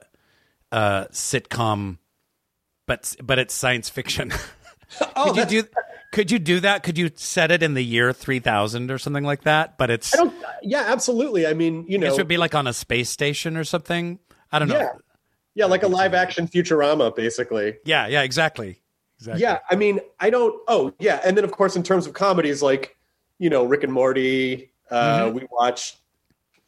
Speaker 3: uh, sitcom, but but it's science fiction.
Speaker 1: oh
Speaker 3: could you do? Could you do that? Could you set it in the year three thousand or something like that? But it's
Speaker 1: I don't yeah absolutely I mean you know
Speaker 3: it would be like on a space station or something. I don't know.
Speaker 1: yeah yeah like a live action Futurama basically
Speaker 3: Yeah, yeah, exactly. Exactly.
Speaker 1: yeah I mean I don't oh yeah and then of course in terms of comedies like you know Rick and Morty uh we watch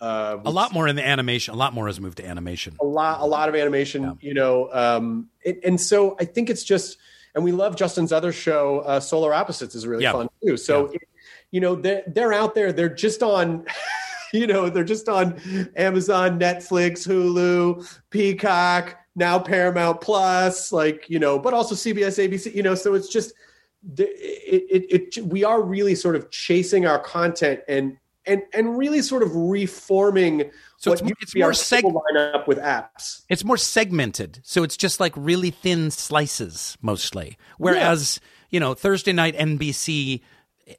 Speaker 1: uh
Speaker 3: Mm-hmm. A lot more in the animation. A lot more has moved to animation.
Speaker 1: a lot a lot of animation you know um and, and so i think it's just and we love justin's other show uh solar opposites is really
Speaker 3: Yeah.
Speaker 1: fun too so it, you know they're, they're out there they're just on you know they're just on amazon netflix hulu peacock now paramount plus like you know but also cbs abc you know so it's just the- it, it, it we are really sort of chasing our content and and and really sort of reforming
Speaker 3: So
Speaker 1: what
Speaker 3: it's- it's more seg-
Speaker 1: lineup with apps.
Speaker 3: It's more segmented. So it's just like really thin slices mostly. Whereas, you know, Thursday night NBC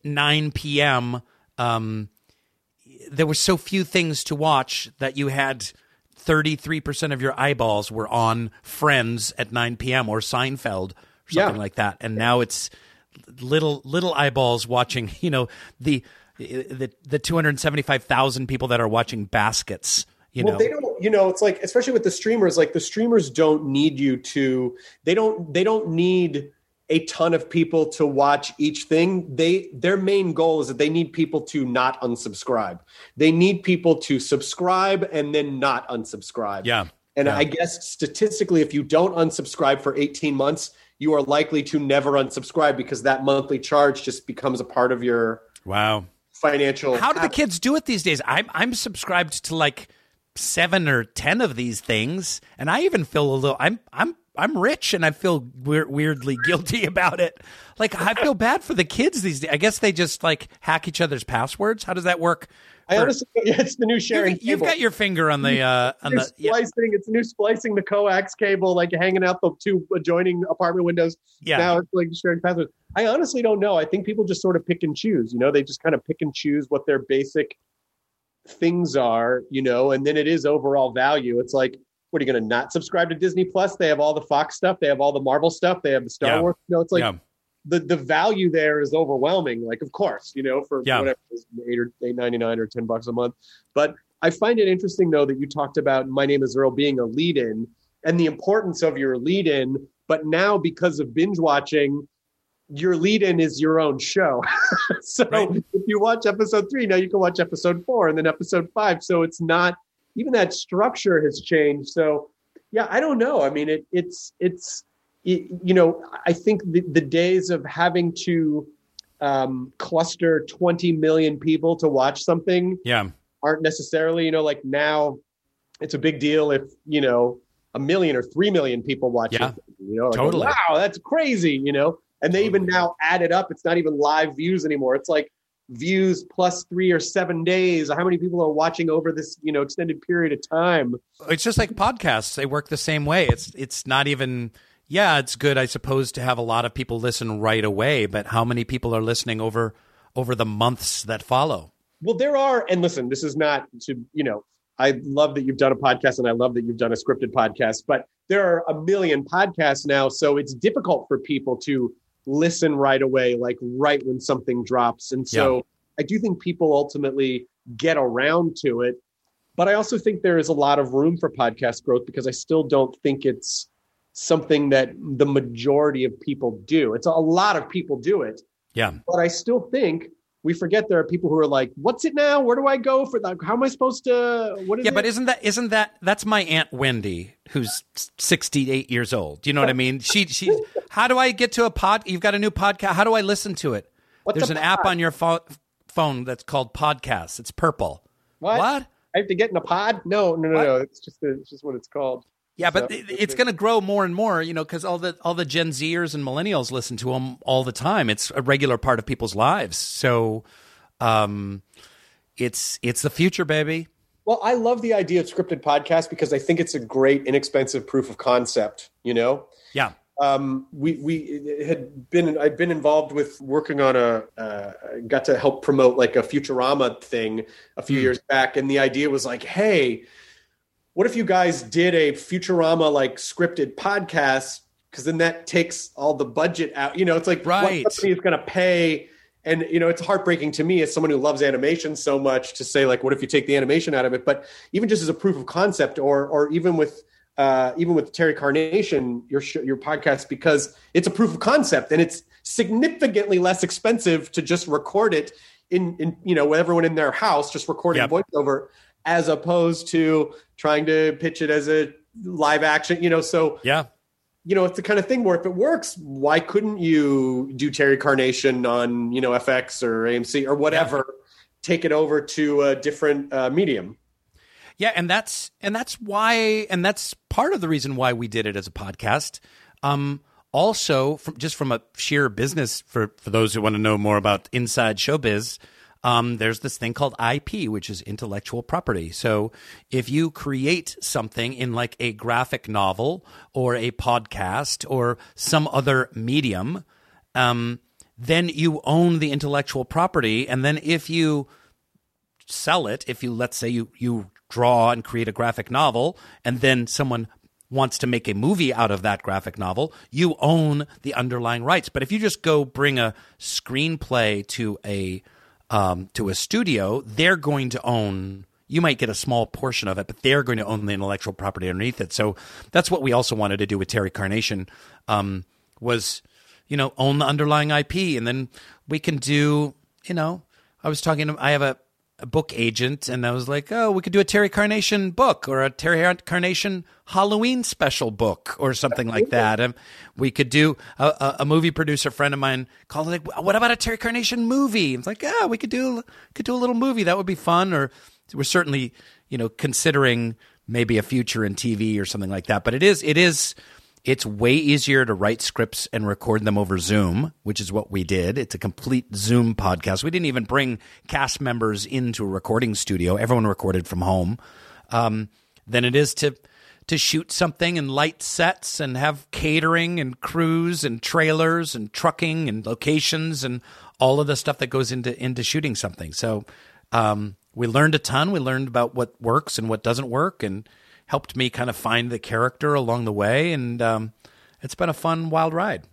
Speaker 3: 9 p.m. um there were so few things to watch that you had 33% of your eyeballs were on Friends at 9 p.m. or Seinfeld or something
Speaker 1: Yeah.
Speaker 3: like that. And now it's little little eyeballs watching, you know, the the the 275,000 people that are watching baskets, you
Speaker 1: well,
Speaker 3: know.
Speaker 1: they don't. You know, it's like especially with the streamers. Like the streamers don't need you to. They don't. They don't need a ton of people to watch each thing. They their main goal is that they need people to not unsubscribe. They need people to subscribe and then not unsubscribe.
Speaker 3: Yeah.
Speaker 1: And
Speaker 3: Yeah.
Speaker 1: I guess statistically, if you don't unsubscribe for 18 months, you are likely to never unsubscribe because that monthly charge just becomes a part of your
Speaker 3: Wow.
Speaker 1: Financial.
Speaker 3: How do the kids do it these days? I'm I'm subscribed to like seven or ten of these things, and I even feel a little. I'm I'm I'm rich and I feel weir- weirdly guilty about it. Like I feel bad for the kids these days. I guess they just like hack each other's passwords. How does that work?
Speaker 1: I honestly, yeah, it's the new sharing.
Speaker 3: You've, you've got your finger on the uh, on the. yeah.
Speaker 1: splicing. It's new splicing the coax cable, like hanging out the two adjoining apartment windows.
Speaker 3: Yeah.
Speaker 1: Now it's like sharing passwords. I honestly don't know. I think people just sort of pick and choose. You know, they just kind of pick and choose what their basic things are. You know, and then it is overall value. It's like, what are you going to not subscribe to Disney Plus? They have all the Fox stuff. They have all the Marvel stuff. They have the Star
Speaker 3: Yeah.
Speaker 1: Wars. You know, it's like
Speaker 3: yeah.
Speaker 1: the the value there is overwhelming. Like, of course, you know, for
Speaker 3: Yeah.
Speaker 1: whatever it is, eight or eight ninety nine or ten bucks a month. But I find it interesting though that you talked about my name is Earl being a lead in and the importance of your lead in. But now because of binge watching, your lead in is your own show. so
Speaker 3: Right.
Speaker 1: if you watch episode three, now you can watch episode four and then episode five. So it's not even that structure has changed. So yeah, I don't know. I mean, it, it's it's it, you know, I think the, the days of having to um, cluster 20 million people to watch something
Speaker 3: Yeah.
Speaker 1: aren't necessarily, you know, like now it's a big deal if, you know, a million or 3 million people watch
Speaker 3: Yeah.
Speaker 1: it. You know, like,
Speaker 3: Totally.
Speaker 1: wow, that's crazy, you know? And they even now add it up. It's not even live views anymore. It's like views plus three or seven days. How many people are watching over this, you know, extended period of time?
Speaker 3: It's just like podcasts. They work the same way. It's it's not even yeah, it's good I suppose to have a lot of people listen right away, but how many people are listening over over the months that follow?
Speaker 1: Well, there are, and listen, this is not to, you know, I love that you've done a podcast and I love that you've done a scripted podcast, but there are a million podcasts now. So it's difficult for people to listen right away, like right when something drops. And so I do think people ultimately get around to it. But I also think there is a lot of room for podcast growth because I still don't think it's something that the majority of people do. It's a lot of people do it,
Speaker 3: Yeah.
Speaker 1: but I still think we forget there are people who are like, "What's it now? Where do I go for that? How am I supposed to? What is
Speaker 3: Yeah,
Speaker 1: it?"
Speaker 3: but isn't that isn't that that's my aunt Wendy who's 68 years old. Do you know what I mean? She she how do I get to a pod you've got a new podcast. How do I listen to it?
Speaker 1: What's
Speaker 3: There's
Speaker 1: a
Speaker 3: an app on your pho- phone that's called Podcasts. It's purple.
Speaker 1: What?
Speaker 3: What?
Speaker 1: I have to get in a pod? No, no, no,
Speaker 3: What?
Speaker 1: no. It's just it's just what it's called.
Speaker 3: Yeah, but
Speaker 1: So-
Speaker 3: it- it's going to grow more and more, you know, because all the all the Gen Zers and millennials listen to them all the time. It's a regular part of people's lives. So, um, it's it's the future, baby.
Speaker 1: Well, I love the idea of scripted podcasts because I think it's a great, inexpensive proof of concept. You know,
Speaker 3: Yeah,
Speaker 1: um, we we had been I'd been involved with working on a uh, got to help promote like a Futurama thing a few years back, and the idea was like, hey, what if you guys did a Futurama like scripted podcast? Because then that takes all the budget out. You know, it's like
Speaker 3: Right.
Speaker 1: what company is going to pay? And you know, it's heartbreaking to me as someone who loves animation so much to say like, what if you take the animation out of it? But even just as a proof of concept, or or even with uh, even with Terry Carnation, your your podcast, because it's a proof of concept and it's significantly less expensive to just record it in in you know with everyone in their house, just recording
Speaker 3: Yep.
Speaker 1: voiceover, as opposed to trying to pitch it as a live action. You know, so
Speaker 3: yeah,
Speaker 1: you know, it's the kind of thing where if it works, why couldn't you do Terry Carnation on, you know, FX or AMC or whatever, take it over to a different uh, medium?
Speaker 3: yeah, and that's and that's why, and that's part of the reason why we did it as a podcast. Um, also, from just from a sheer business for for those who want to know more about inside showbiz, um, there's this thing called IP, which is intellectual property. So if you create something in like a graphic novel or a podcast or some other medium, um, then you own the intellectual property. And then if you sell it, if you let's say you you draw and create a graphic novel, and then someone wants to make a movie out of that graphic novel, you own the underlying rights. But if you just go bring a screenplay to a um, to a studio, they're going to own. You might get a small portion of it, but they're going to own the intellectual property underneath it. So that's what we also wanted to do with Terry Carnation. Um, was you know own the underlying IP, and then we can do you know. I was talking. I have a a book agent, and I was like, "Oh, we could do a Terry Carnation book or a Terry Carnation Halloween special book or something like that." And we could do a, a, a movie producer friend of mine called like, "What about a Terry Carnation movie?" It's like, "Yeah, we could do could do a little movie that would be fun." Or we're certainly, you know, considering maybe a future in TV or something like that. But it is it is it's way easier to write scripts and record them over Zoom, which is what we did. It's a complete Zoom podcast. We didn't even bring cast members into a recording studio. Everyone recorded from home. Um, than it is to to shoot something and light sets and have catering and crews and trailers and trucking and locations and all of the stuff that goes into into shooting something. So um, we learned a ton. We learned about what works and what doesn't work, and helped me kind of find the character along the way. And um, it's been a fun, wild ride.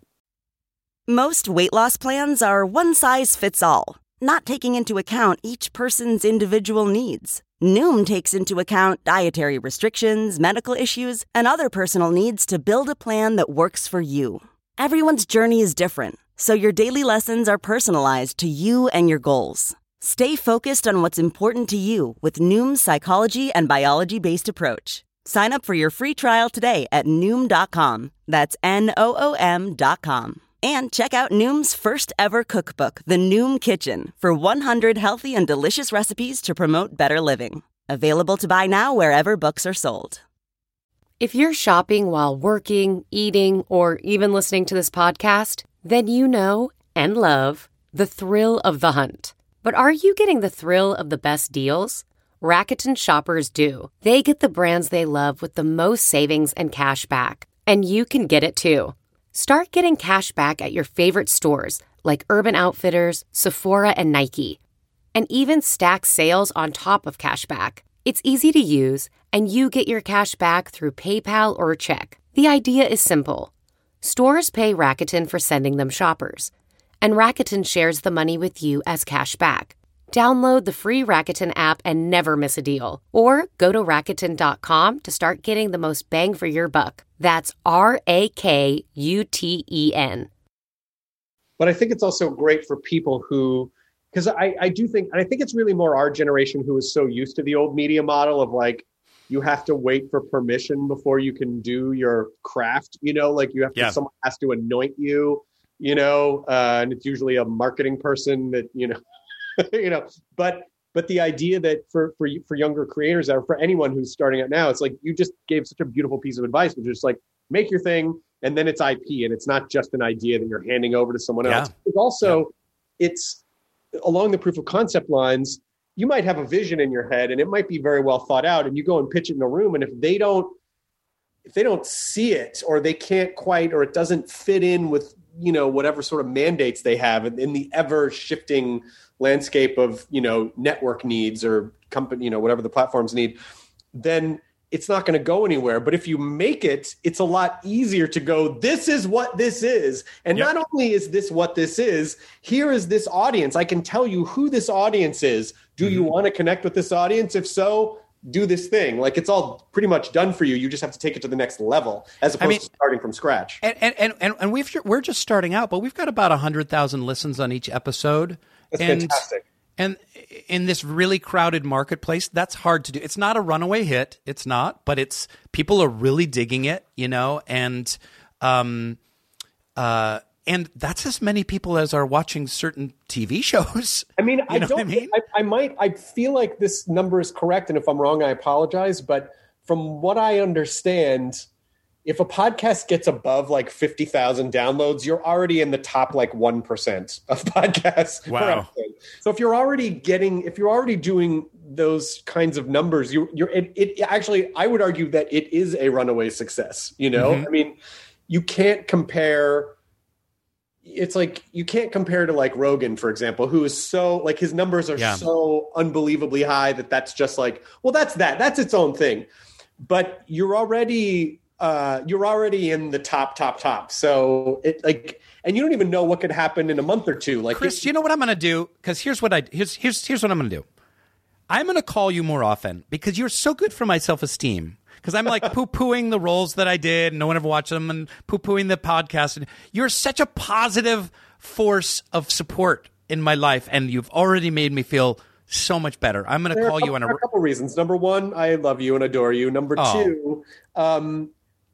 Speaker 4: Most weight loss plans are one size fits all, not taking into account each person's individual needs. Noom takes into account dietary restrictions, medical issues, and other personal needs to build a plan that works for you. Everyone's journey is different, so your daily lessons are personalized to you and your goals. Stay focused on what's important to you with Noom's psychology and biology based approach. Sign up for your free trial today at Noom.com. That's N O O M.com. And check out Noom's first ever cookbook, The Noom Kitchen, for 100 healthy and delicious recipes to promote better living. Available to buy now wherever books are sold.
Speaker 5: If you're shopping while working, eating, or even listening to this podcast, then you know and love the thrill of the hunt. But are you getting the thrill of the best deals? Rakuten shoppers do. They get the brands they love with the most savings and cash back. And you can get it too. Start getting cash back at your favorite stores like Urban Outfitters, Sephora, and Nike. And even stack sales on top of cash back. It's easy to use, and you get your cash back through PayPal or check. The idea is simple. Stores pay Rakuten for sending them shoppers, and Rakuten shares the money with you as cash back. Download the free Rakuten app and never miss a deal. Or go to Rakuten.com to start getting the most bang for your buck. That's R A K U T E N.
Speaker 1: But I think it's also great for people who, because I, I do think, and I think it's really more our generation who is so used to the old media model of like, you have to wait for permission before you can do your craft, you know, like you have to,
Speaker 3: Yeah.
Speaker 1: someone has to anoint you, you know, uh, and it's usually a marketing person that, you know, you know, but but the idea that for for for younger creators or for anyone who's starting out now, it's like you just gave such a beautiful piece of advice, which is like make your thing, and then it's IP, and it's not just an idea that you're handing over to someone else.
Speaker 3: Yeah.
Speaker 1: It's also it's along the proof of concept lines. You might have a vision in your head, and it might be very well thought out, and you go and pitch it in a room, and if they don't if they don't see it or they can't quite or it doesn't fit in with you know whatever sort of mandates they have in, in the ever shifting landscape of you know network needs or company you know whatever the platforms need then it's not going to go anywhere. But if you make it it's a lot easier to go this is what this is. And
Speaker 3: Yep.
Speaker 1: not only is this what this is here is this audience. I can tell you who this audience is. Do you mm-hmm. want to connect with this audience? If so do this thing like it's all pretty much done for you you just have to take it to the next level as opposed
Speaker 3: mean-
Speaker 1: to starting from scratch
Speaker 3: And and and, and, and we've we're just starting out, but we've got about hundred thousand listens on each episode.
Speaker 1: That's
Speaker 3: and,
Speaker 1: fantastic.
Speaker 3: And in this really crowded marketplace, that's hard to do. It's not a runaway hit. It's not, but it's people are really digging it, you know, and um uh and that's as many people as are watching certain TV shows.
Speaker 1: I mean, I don't.
Speaker 3: I mean?
Speaker 1: I, I might. I feel like this number is correct, and if I'm wrong, I apologize. But from what I understand, if a podcast gets above like fifty thousand downloads, you're already in the top like one percent of podcasts.
Speaker 3: Wow.
Speaker 1: So if you're already getting, if you're already doing those kinds of numbers, you, you're. It, it actually, I would argue that it is a runaway success. You know,
Speaker 3: Mm-hmm.
Speaker 1: I mean, you can't compare it's like you can't compare to like Rogan, for example, who is so like his numbers are
Speaker 3: Yeah.
Speaker 1: so unbelievably high that that's just like, well, that's that, that's its own thing. But you're already uh you're already in the top, top, top. So it like, and you don't even know what could happen in a month or two. Like,
Speaker 3: Chris,
Speaker 1: it-
Speaker 3: you know what I'm going to do? Because here's what I here's here's here's what I'm going to do. I'm going to call you more often because you're so good for my self esteem. Because I'm like poo pooing the roles that I did, and no one ever watched them, and poo pooing the podcast. And you're such a positive force of support in my life, and you've already made me feel so much better. I'm going to call
Speaker 1: a
Speaker 3: you on a.
Speaker 1: there are a couple reasons. Number one, I love you and adore you. Number
Speaker 3: Oh.
Speaker 1: two, um,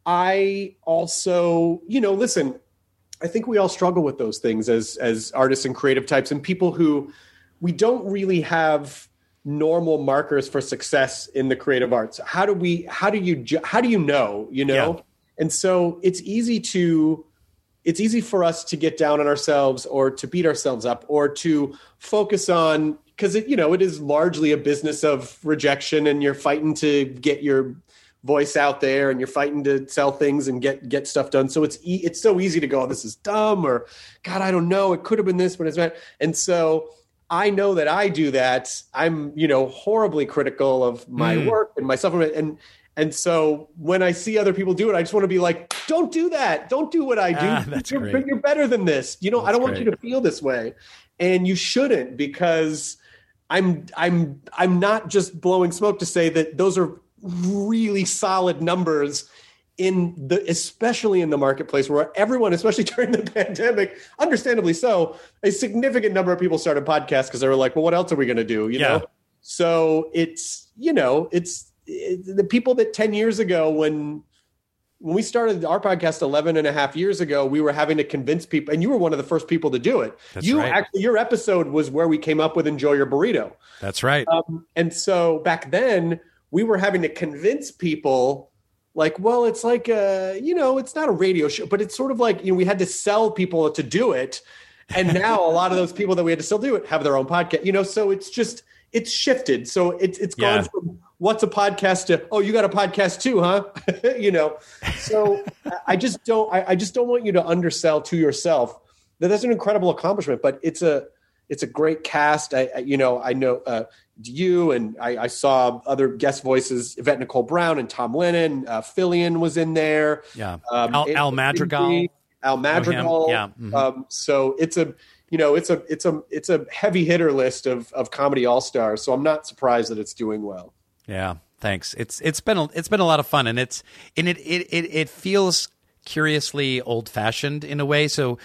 Speaker 1: I also, you know, listen. I think we all struggle with those things as as artists and creative types, and people who we don't really have normal markers for success in the creative arts. How do we? How do you? ju- How do you know? You know. and so it's easy to it's easy for us to get down on ourselves or to beat ourselves up or to focus on because it you know it is largely a business of rejection and you're fighting to get your voice out there and you're fighting to sell things and get get stuff done so it's e- it's so easy to go oh, this is dumb or god i don't know it could have been this but it's not and so i know that i do that i'm you know horribly critical of my
Speaker 3: Mm.
Speaker 1: work and myself and and so when I see other people do it, I just want to be like, "Don't do that! Don't do what I do.
Speaker 3: Ah, that's
Speaker 1: you're,
Speaker 3: great.
Speaker 1: you're better than this. You know, I don't want
Speaker 3: great.
Speaker 1: you to feel this way, and you shouldn't because I'm I'm I'm not just blowing smoke to say that those are really solid numbers in the especially in the marketplace where everyone especially during the pandemic understandably so a significant number of people started podcasts because they were like well what else are we going to do you
Speaker 3: Yeah.
Speaker 1: know so it's you know it's it, the people that 10 years ago when when we started our podcast 11 and a half years ago we were having to convince people and you were one of the first people to do it
Speaker 3: That's
Speaker 1: you
Speaker 3: right.
Speaker 1: actually your episode was where we came up with enjoy your burrito
Speaker 3: That's right.
Speaker 1: um, and so back then we were having to convince people like well it's like uh you know it's not a radio show but it's sort of like you know we had to sell people to do it. And now a lot of those people that we had to still do it have their own podcast you know so it's just it's shifted. So it's it's gone
Speaker 3: Yeah.
Speaker 1: from what's a podcast to oh you got a podcast too huh? You know so I- i just don't I, I just don't want you to undersell to yourself that that's an incredible accomplishment but it's a it's a great cast. I, I you know i know uh you and I, I saw other guest voices yvette nicole brown and tom lennon uh, fillion was in there
Speaker 3: yeah.
Speaker 1: um,
Speaker 3: Al, Al Madrigal.
Speaker 1: Al Madrigal.
Speaker 3: Yeah, mhm.
Speaker 1: Um, so it's a you know it's a it's a it's a heavy hitter list of of comedy all stars. So I'm not surprised that it's doing well.
Speaker 3: Yeah, thanks. It's it's been a, it's been a lot of fun, and it's and it it it, it feels curiously old fashioned in a way. So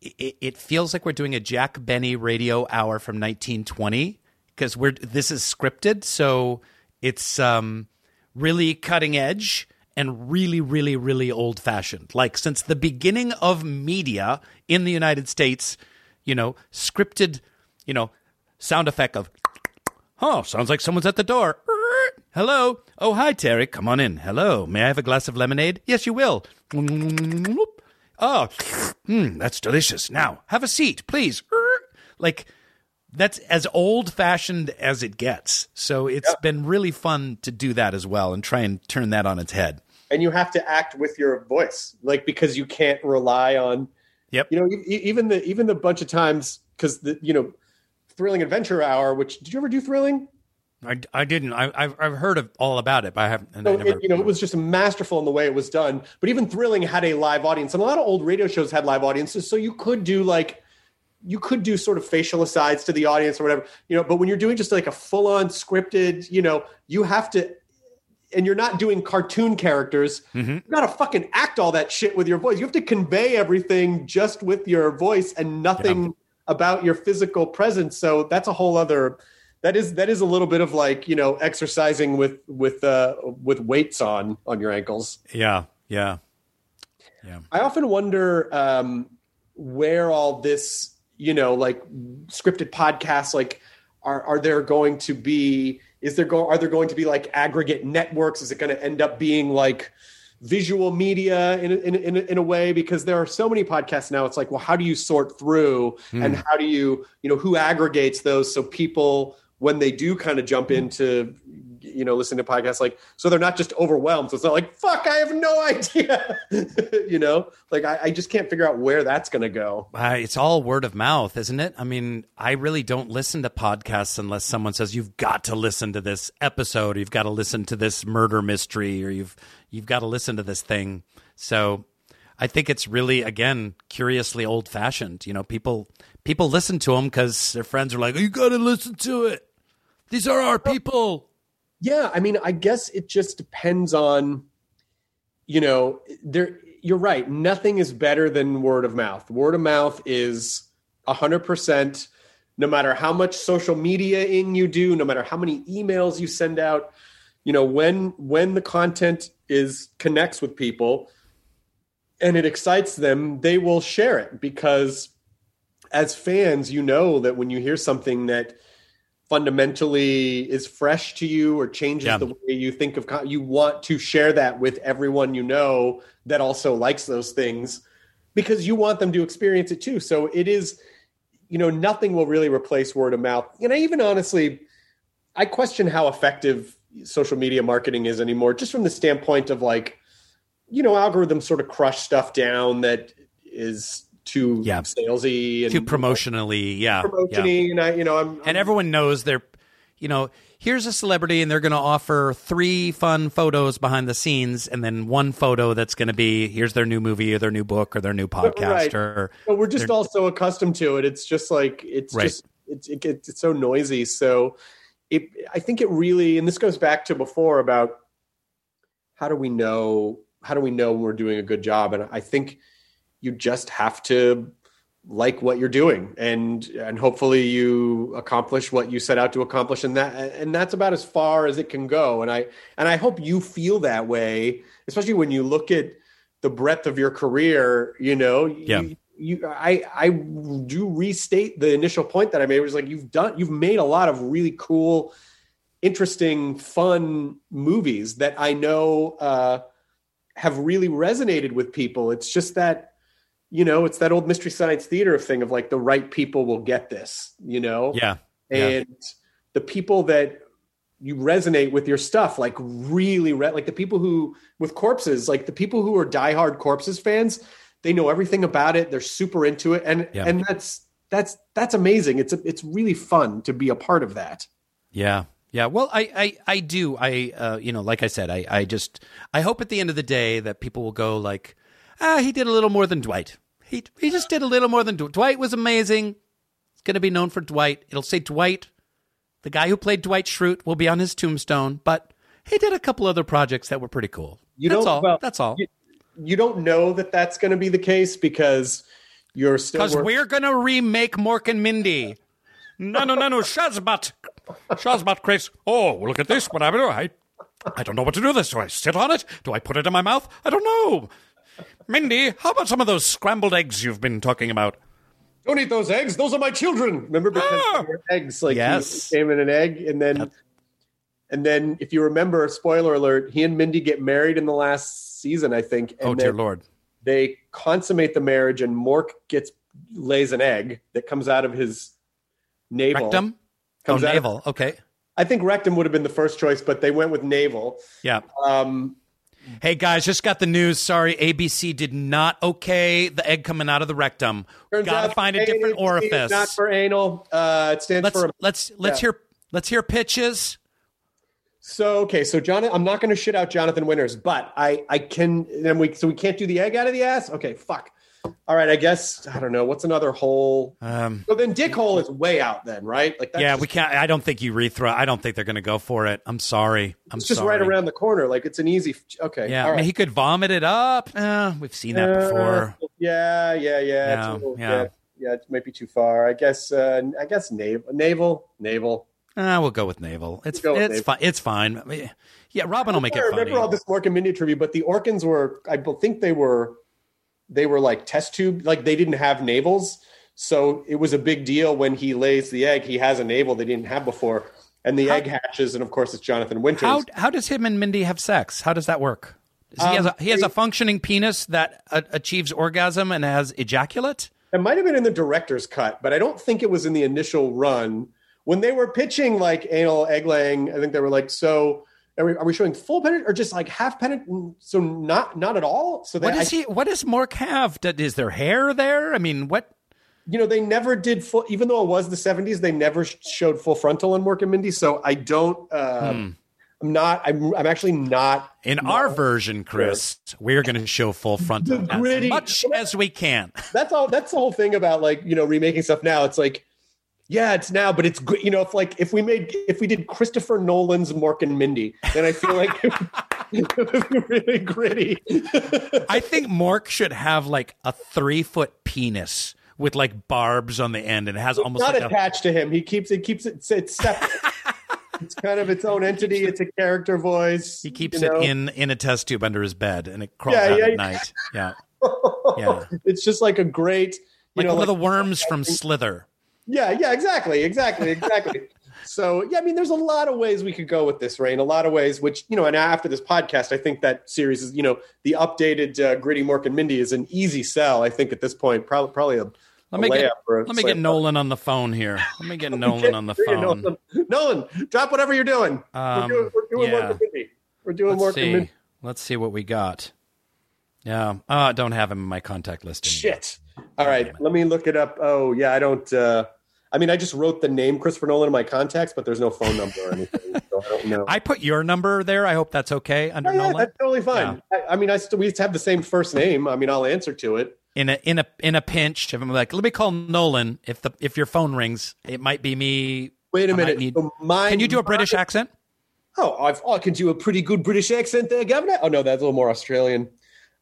Speaker 3: it, it feels like we're doing a Jack Benny radio hour from 1920 because we're this is scripted, so it's um really cutting edge and really really really old fashioned. Like since the beginning of media in the United States, you know, scripted, you know, sound effect of Oh, sounds like someone's at the door. Hello. Oh, hi, Terry. Come on in. Hello. May I have a glass of lemonade? Yes, you will. Oh, mm, that's delicious. Now, have a seat, please. Like, that's as old fashioned as it gets. So it's been really fun to do that as well and try and turn that on its head.
Speaker 1: And you have to act with your voice, like because you can't rely on.
Speaker 3: Yep.
Speaker 1: You know, even the even the bunch of times because the you know, thrilling adventure hour. Which did you ever do thrilling?
Speaker 3: I, I didn't. I, I've, I've heard of all about it, but I haven't. And I never,
Speaker 1: it, you know, it was just masterful in the way it was done. But even Thrilling had a live audience, and a lot of old radio shows had live audiences. So you could do like, you could do sort of facial asides to the audience or whatever, you know. But when you're doing just like a full on scripted, you know, you have to, and you're not doing cartoon characters. You got to fucking act all that shit with your voice. You have to convey everything just with your voice and nothing about your physical presence. So that's a whole other. That is that is a little bit of like you know exercising with with uh with weights on on your ankles.
Speaker 3: Yeah, yeah, yeah.
Speaker 1: I often wonder um, where all this, you know, like scripted podcasts, like are are there going to be? Is there go? Are there going to be like aggregate networks? Is it going to end up being like visual media in in in, in a way? Because there are so many podcasts now. It's like, well, how do you sort through, hmm. and how do you, you know, who aggregates those so people when they do kind of jump hmm. into you know listen to podcasts like so they're not just overwhelmed so it's not like fuck i have no idea you know like I, I just can't figure out where that's going to go
Speaker 3: Uh, it's all word of mouth, isn't it? I mean, I really don't listen to podcasts unless someone says you've got to listen to this episode, or you've got to listen to this murder mystery, or you've you've got to listen to this thing. So, I think it's really again curiously old fashioned. You know, people people listen to them because their friends are like, "You got to listen to it. These are our people."
Speaker 1: Yeah i mean i guess it just depends on you know there you're right nothing is better than word of mouth. Word of mouth is 100% no matter how much social media in you do no matter how many emails you send out you know when when the content is connects with people and it excites them they will share it because as fans you know that when you hear something that fundamentally is fresh to you or changes
Speaker 3: Yeah.
Speaker 1: the way you think of you want to share that with everyone you know that also likes those things because you want them to experience it too so it is you know nothing will really replace word of mouth and i even honestly i question how effective social media marketing is anymore just from the standpoint of like you know algorithms sort of crush stuff down that is too
Speaker 3: Yeah.
Speaker 1: salesy and
Speaker 3: Too promotionally, yeah. yeah.
Speaker 1: promotiony and i you know i'm,
Speaker 3: And everyone knows they're, you know, here's a celebrity and they're going to offer three fun photos behind the scenes and then one photo that's going to be here's their new movie or their new book or their new podcast
Speaker 1: Right.
Speaker 3: or
Speaker 1: But we're just all so accustomed to it. It's just like it's
Speaker 3: Right.
Speaker 1: just it's it gets it's so noisy. So it I think it really and this goes back to before about how do we know how do we know when we're doing a good job? And I think you just have to like what you're doing and and hopefully you accomplish what you set out to accomplish and that and that's about as far as it can go and i and i hope you feel that way especially when you look at the breadth of your career you know
Speaker 3: Yeah.
Speaker 1: you, you i i do restate the initial point that i made was like you've done you've made a lot of really cool interesting fun movies that i know uh have really resonated with people it's just that you know it's that old mystery science theater thing of like the right people will get this you know
Speaker 3: yeah. yeah.
Speaker 1: and the people that you resonate with your stuff like really re- like the people who with corpses like the people who are diehard corpses fans they know everything about it they're super into it and
Speaker 3: Yeah.
Speaker 1: and that's that's that's amazing it's a, it's really fun to be a part of that
Speaker 3: Yeah. Yeah. Well, I, I, I do. I, uh, you know, like I said, I, I just, I hope at the end of the day that people will go like, ah, he did a little more than Dwight. He, he just did a little more than Dwight. Dwight was amazing. It's going to be known for Dwight. It'll say Dwight. The guy who played Dwight Schrute will be on his tombstone, but he did a couple other projects that were pretty cool.
Speaker 1: You
Speaker 3: that's
Speaker 1: don't-
Speaker 3: all.
Speaker 1: well,
Speaker 3: that's all.
Speaker 1: you, you don't know that that's going to be the case because you're still
Speaker 3: Because
Speaker 1: work-
Speaker 3: we're going to remake Mork and Mindy. No, no, no, no. Shazbot. Shazbot Chris. Oh, look at this. What I do. I, I don't know what to do with this. Do I sit on it? Do I put it in my mouth? I don't know. Mindy, how about some of those scrambled eggs you've been talking about?
Speaker 1: don't eat those eggs. Those are my children. Remember because
Speaker 3: Ah!
Speaker 1: they were eggs, like he
Speaker 3: Yes.
Speaker 1: came in an egg, and then, and then if you remember, spoiler alert, he and Mindy get married in the last season, I think. And
Speaker 3: oh, dear Lord.
Speaker 1: They consummate the marriage, and Mork gets lays an egg that comes out of his navel.
Speaker 3: Rectum? Oh,
Speaker 1: Comes out of-
Speaker 3: navel. Okay.
Speaker 1: I think rectum would have been the first choice, but they went with navel.
Speaker 3: Yeah.
Speaker 1: Um,
Speaker 3: Hey, guys, just got the news. Sorry, ABC did not okay the egg coming out of the rectum.
Speaker 1: turns
Speaker 3: Got to
Speaker 1: out
Speaker 3: find a different orifice.
Speaker 1: Not for anal. Uh, it stands
Speaker 3: let's
Speaker 1: for
Speaker 3: let's let's
Speaker 1: yeah.
Speaker 3: hear let's hear pitches.
Speaker 1: So okay, so John, I'm not going to shit out Jonathan Winters, but I I can. Then we so we can't do the egg out of the ass. Okay, fuck. All right, I guess I don't know what's another hole.
Speaker 3: Um,
Speaker 1: So then dick hole is way out then, right? Like that's
Speaker 3: yeah,
Speaker 1: just,
Speaker 3: we can't. I don't think you rethrow. I don't think they're going to go for it. I'm sorry. I'm
Speaker 1: It's just
Speaker 3: sorry.
Speaker 1: right around the corner. Like it's an easy. Okay.
Speaker 3: Yeah, I mean, he could vomit it up. Uh, we've seen that before.
Speaker 1: Uh, yeah, yeah, yeah.
Speaker 3: Yeah,
Speaker 1: little-
Speaker 3: yeah.
Speaker 1: yeah, yeah, It might be too far. I guess. Uh, I guess navel, navel, navel.
Speaker 3: Uh, we'll go with navel. It's
Speaker 1: We'll
Speaker 3: it's fine. It's fine. I mean, Yeah, Robin will make
Speaker 1: I
Speaker 3: it
Speaker 1: remember
Speaker 3: funny.
Speaker 1: all this Mork and Mindy trivia, but the Orkans were, I think they were, they were like test tube, like they didn't have navels. So it was a big deal when he lays the egg. He has a navel they didn't have before, and the egg hatches, and of course it's Jonathan Winters.
Speaker 3: How how does him and Mindy have sex? How does that work? Does he has
Speaker 1: Um,
Speaker 3: a, he has a functioning penis that uh, achieves orgasm and has ejaculate.
Speaker 1: It might have been in the director's cut, but I don't think it was in the initial run. When they were pitching like anal egg laying, I think they were like, "So are we, are we showing full penetrate or just like half penetrate? So not not at all." So
Speaker 3: What does
Speaker 1: I-
Speaker 3: he? What does Mork have? Is there hair there? I mean, what?
Speaker 1: you know, they never did full, even though it was the 70s, they never showed full frontal on Mork and Mindy. So I don't, uh,
Speaker 3: Hmm.
Speaker 1: I'm not, I'm, I'm actually not.
Speaker 3: In our version, Chris, we're going to show full frontal
Speaker 1: gritty-
Speaker 3: as much as we can.
Speaker 1: That's all, that's the whole thing about like, you know, remaking stuff now. It's like, yeah, it's now, but it's good. You know, if like, if we made, if we did Christopher Nolan's Mork and Mindy, then I feel like it would be really gritty.
Speaker 3: I think Mork should have like a three foot penis with like barbs on the end, and it has almost
Speaker 1: not
Speaker 3: like a,
Speaker 1: attached to him. He keeps it, keeps it, it's separate. it's kind of its own entity. It's a character voice.
Speaker 3: he keeps
Speaker 1: you know?
Speaker 3: it in in a test tube under his bed, and it crawls
Speaker 1: Yeah,
Speaker 3: out
Speaker 1: yeah,
Speaker 3: at night. Yeah, yeah,
Speaker 1: it's just like a great, you
Speaker 3: like
Speaker 1: know,
Speaker 3: one of the worms from Slither.
Speaker 1: Yeah, yeah, exactly, exactly, exactly. So yeah, I mean, there's a lot of ways we could go with this, Rainn. A lot of ways, which you know, and after this podcast, I think that series is, you know, the updated uh, gritty Mork and Mindy is an easy sell. I think at this point, probably probably a.
Speaker 3: Let me get let me get Nolan on the phone here. Let me get Nolan on the phone.
Speaker 1: Nolan. Nolan, drop whatever you're doing.
Speaker 3: Um,
Speaker 1: we're doing, we're doing
Speaker 3: yeah.
Speaker 1: Mork and Mindy. We're doing
Speaker 3: Let's
Speaker 1: and Mindy.
Speaker 3: see. Let's see what we got. Yeah. I don't have him in my contact list. Anymore.
Speaker 1: Shit. All right, let me look it up. Oh yeah, I don't. uh I mean, I just wrote the name Christopher Nolan in my contacts, but there's no phone number or anything, so I don't know.
Speaker 3: I put your number there. I hope that's okay under
Speaker 1: Oh, yeah,
Speaker 3: Nolan.
Speaker 1: that's totally fine. I, I mean, I still we have the same first name. I mean, I'll answer to it.
Speaker 3: in a in a in a pinch, if I'm like, let me call Nolan. If the if your phone rings, it might be me.
Speaker 1: Wait a
Speaker 3: I
Speaker 1: minute.
Speaker 3: need-
Speaker 1: So my-
Speaker 3: Can you do a British
Speaker 1: my-
Speaker 3: accent?
Speaker 1: Oh, I've, I can do a pretty good British accent there, Governor. Oh no, that's a little more Australian.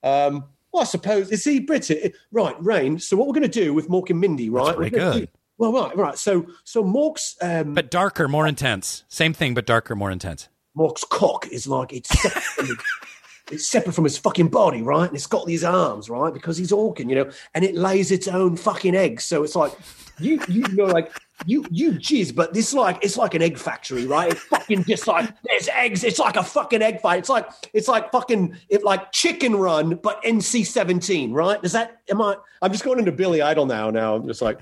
Speaker 1: Um, well, I suppose is he British? Right, Rainn. So what we're going to do with Mork and Mindy, right?
Speaker 3: pretty good.
Speaker 1: do- well, right, right. So, so Mork's um,
Speaker 3: But darker, more intense. Same thing, but darker, more intense.
Speaker 1: Mork's cock is like it's separate, from his, it's separate from his fucking body, right? And it's got these arms, right? Because he's Orkan, you know, and it lays its own fucking eggs. So it's like you, you know, like you, you jizz, but this like it's like an egg factory, right? It's fucking just like there's eggs. It's like a fucking egg fight. It's like it's like fucking it like Chicken Run, but NC seventeen, right? Is that? Am I? I'm just going into Billy Idol now. Now I'm just like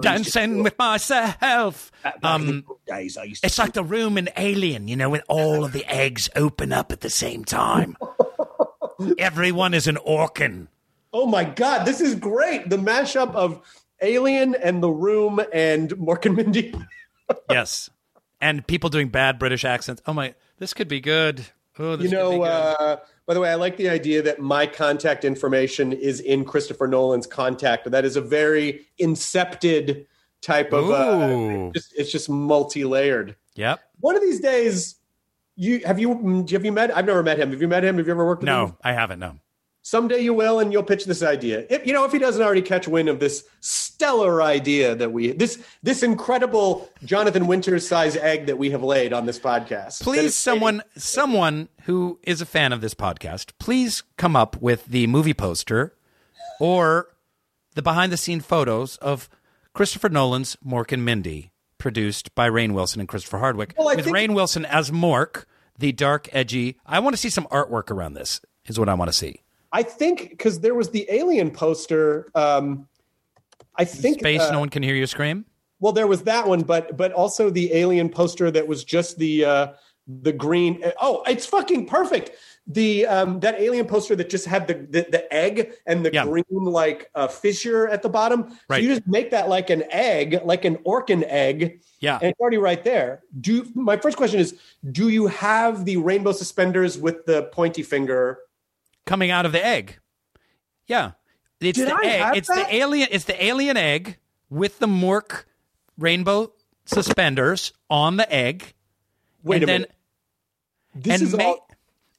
Speaker 3: Dancing with myself.
Speaker 1: back in the
Speaker 3: Um,
Speaker 1: days, I used to
Speaker 3: it's like the room in Alien, you know, when all of the eggs open up at the same time. Everyone is an Orkan.
Speaker 1: Oh my god, this is great. The mashup of Alien and The Room and Mork and Mindy.
Speaker 3: Yes, and people doing bad British accents. Oh my, this could be good. Oh, this
Speaker 1: You
Speaker 3: could be
Speaker 1: know,
Speaker 3: good.
Speaker 1: uh, by the way, I like the idea that my contact information is in Christopher Nolan's contact. That is a very incepted type of. Uh, it's just, it's just multi-layered.
Speaker 3: yep.
Speaker 1: One of these days, you have you have you met? I've never met him. Have you met him? Have you ever worked with him?
Speaker 3: No, I haven't. No.
Speaker 1: Someday you will, and you'll pitch this idea. If you know, if he doesn't already catch wind of this stellar idea that we this this incredible Jonathan Winters size egg that we have laid on this podcast.
Speaker 3: Please, someone, someone who is a fan of this podcast, please come up with the movie poster or the behind-the-scene photos of Christopher Nolan's Mork and Mindy, produced by Rainn Wilson and Christopher Hardwick,
Speaker 1: Well,
Speaker 3: with
Speaker 1: think-
Speaker 3: Rainn Wilson as Mork, the dark, edgy. I want to see some artwork around this. Is what I want to see.
Speaker 1: I think because there was the Alien poster. Um, I think
Speaker 3: Space,
Speaker 1: uh,
Speaker 3: no one can hear you scream.
Speaker 1: Well, there was that one, but but also the Alien poster that was just the uh, the green. Oh, it's fucking perfect. The um, that Alien poster that just had the the, the egg and the
Speaker 3: Yeah.
Speaker 1: green like uh, fissure at the bottom.
Speaker 3: Right.
Speaker 1: So you just make that like an egg, like an Orkan egg.
Speaker 3: Yeah.
Speaker 1: and it's already right there. Do my first question is: Do you have the rainbow suspenders with the pointy finger?
Speaker 3: Coming out of the egg. Yeah, it's
Speaker 1: Did
Speaker 3: the
Speaker 1: I
Speaker 3: egg.
Speaker 1: have
Speaker 3: It's
Speaker 1: that?
Speaker 3: the alien. It's the alien egg with the Mork rainbow suspenders on the egg.
Speaker 1: Wait
Speaker 3: and
Speaker 1: a
Speaker 3: then,
Speaker 1: minute. This
Speaker 3: and
Speaker 1: is
Speaker 3: may-
Speaker 1: all.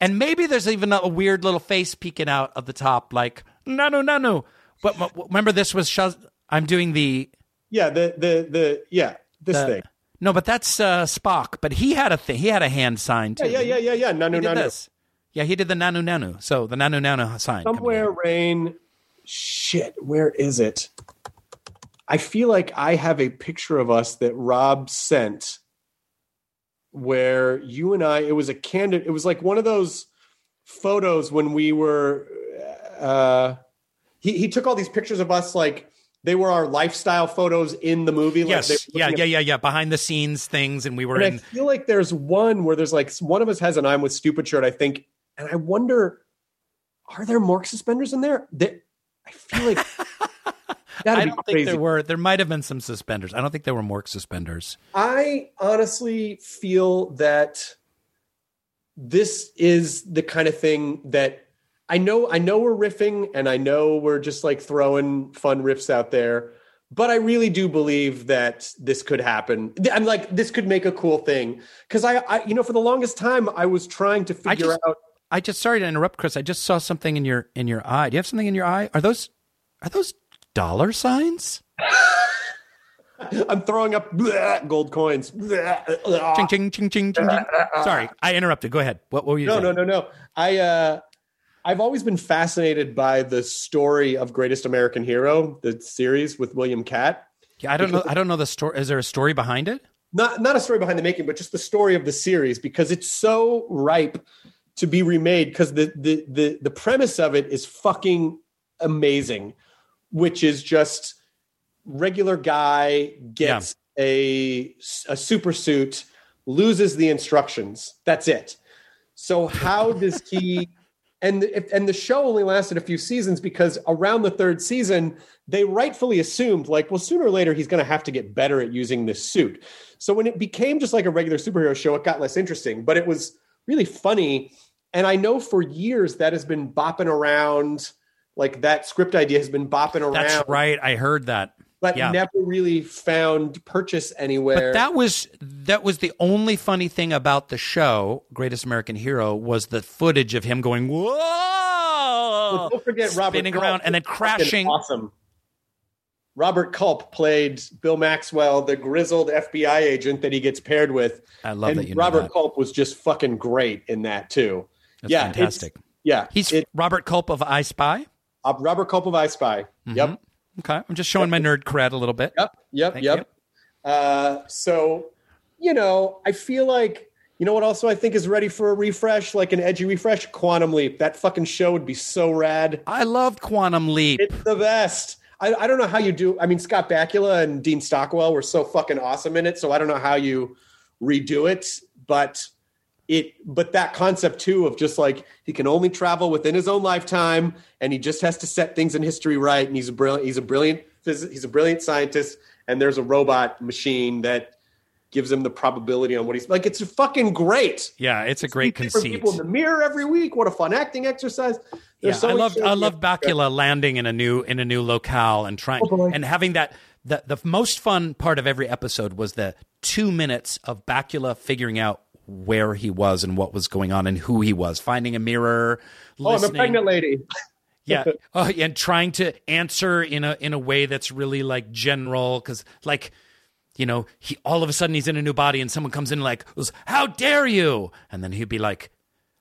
Speaker 3: and maybe there's even a, weird little face peeking out of the top, like no, no, no, no. But m- remember, this was Shaz- I'm doing the
Speaker 1: Yeah, the the the yeah this
Speaker 3: the-
Speaker 1: thing.
Speaker 3: No, but that's uh, Spock. But he had a thing. He had a hand sign too.
Speaker 1: Yeah, yeah, yeah, yeah, yeah. No,
Speaker 3: He
Speaker 1: no,
Speaker 3: did
Speaker 1: no, no.
Speaker 3: this. Yeah, he did the nanu nanu. So the nanu nanu sign.
Speaker 1: Somewhere. Rainn. Shit, where is it? I feel like I have a picture of us that Rob sent where you and I, it was a candid, it was like one of those photos when we were, uh, he, he took all these pictures of us like they were our lifestyle photos in the movie. Like
Speaker 3: Yes.
Speaker 1: were
Speaker 3: Yeah. Yeah. Yeah. Yeah. Behind the scenes things, and we were
Speaker 1: And I feel like there's one where there's like one of us has an I'm with stupid shirt, I think. And I wonder, are there Mork suspenders in there? I feel like
Speaker 3: I don't think there were. There might have been some suspenders. I don't think there were Mork suspenders.
Speaker 1: I honestly feel that this is the kind of thing that I know I know we're riffing and I know we're just like throwing fun riffs out there, but I really do believe that this could happen. I'm like this could make a cool thing cuz I, I you know for the longest time I was trying to figure
Speaker 3: just,
Speaker 1: out
Speaker 3: I just sorry to interrupt, Chris. I just saw something in your in your eye. Do you have something in your eye? Are those are those dollar signs?
Speaker 1: I'm throwing up bleh, gold coins. Bleh,
Speaker 3: Ching ching ching ching ching. ching. Sorry, I interrupted. Go ahead. What, what were you
Speaker 1: no,
Speaker 3: saying?
Speaker 1: no, no, no. I uh I've always been fascinated by the story of Greatest American Hero, the series with William Katt.
Speaker 3: Yeah, I don't know. I don't know the story. Is there a story behind it?
Speaker 1: not not a story behind the making, but just the story of the series because it's so ripe to be remade because the the the the premise of it is fucking amazing, which is just regular guy gets a a super suit, loses the instructions. That's it. So how does he? and if, and the show only lasted a few seasons because around the third season they rightfully assumed like well sooner or later he's going to have to get better at using this suit so when it became just like a regular superhero show it got less interesting but it was really funny and i know for years that has been bopping around like that script idea has been bopping around
Speaker 3: That's right. I heard that.
Speaker 1: but
Speaker 3: yeah.
Speaker 1: never really found purchase anywhere
Speaker 3: But that was that was the only funny thing about the show, Greatest American Hero, was the footage of him going whoa,
Speaker 1: Well, don't forget Robert
Speaker 3: spinning around and then crashing.
Speaker 1: Awesome. Robert Culp played Bill Maxwell, the grizzled FBI agent that he gets paired with.
Speaker 3: I love
Speaker 1: and
Speaker 3: that you know
Speaker 1: Robert
Speaker 3: that.
Speaker 1: Culp was just fucking great in that too.
Speaker 3: That's
Speaker 1: yeah,
Speaker 3: fantastic.
Speaker 1: Yeah,
Speaker 3: He's
Speaker 1: it,
Speaker 3: Robert Culp of I Spy.
Speaker 1: uh, Robert Culp of I Spy. Yep,
Speaker 3: Okay, I'm just showing my nerd cred a little bit.
Speaker 1: yep, yep,
Speaker 3: Thank
Speaker 1: yep. Uh, so you know, I feel like you know what. Also, I think is ready for a refresh, like an edgy refresh. Quantum Leap. That fucking show would be so rad.
Speaker 3: I loved Quantum Leap.
Speaker 1: It's the best. I, I don't know how you do. I mean, Scott Bakula and Dean Stockwell were so fucking awesome in it. So I don't know how you redo it, but it. But that concept too of just like he can only travel within his own lifetime, and he just has to set things in history right. And he's a brilliant. He's a brilliant. He's a brilliant scientist, and there's a robot machine that gives him the probability on what he's like. It's fucking great.
Speaker 3: Yeah, it's a great conceit.
Speaker 1: People in the mirror every week. What a fun acting exercise.
Speaker 3: Yeah,
Speaker 1: There's so
Speaker 3: I love I love Bakula landing in a new in a new locale and trying
Speaker 1: Oh,
Speaker 3: and having that the the most fun part of every episode was the two minutes of Bakula figuring out where he was and what was going on and who he was, finding a mirror,
Speaker 1: Oh, I'm a pregnant lady.
Speaker 3: yeah, oh, and trying to answer in a in a way that's really like general because like you know he all of a sudden he's in a new body and someone comes in like how dare you and then he'd be like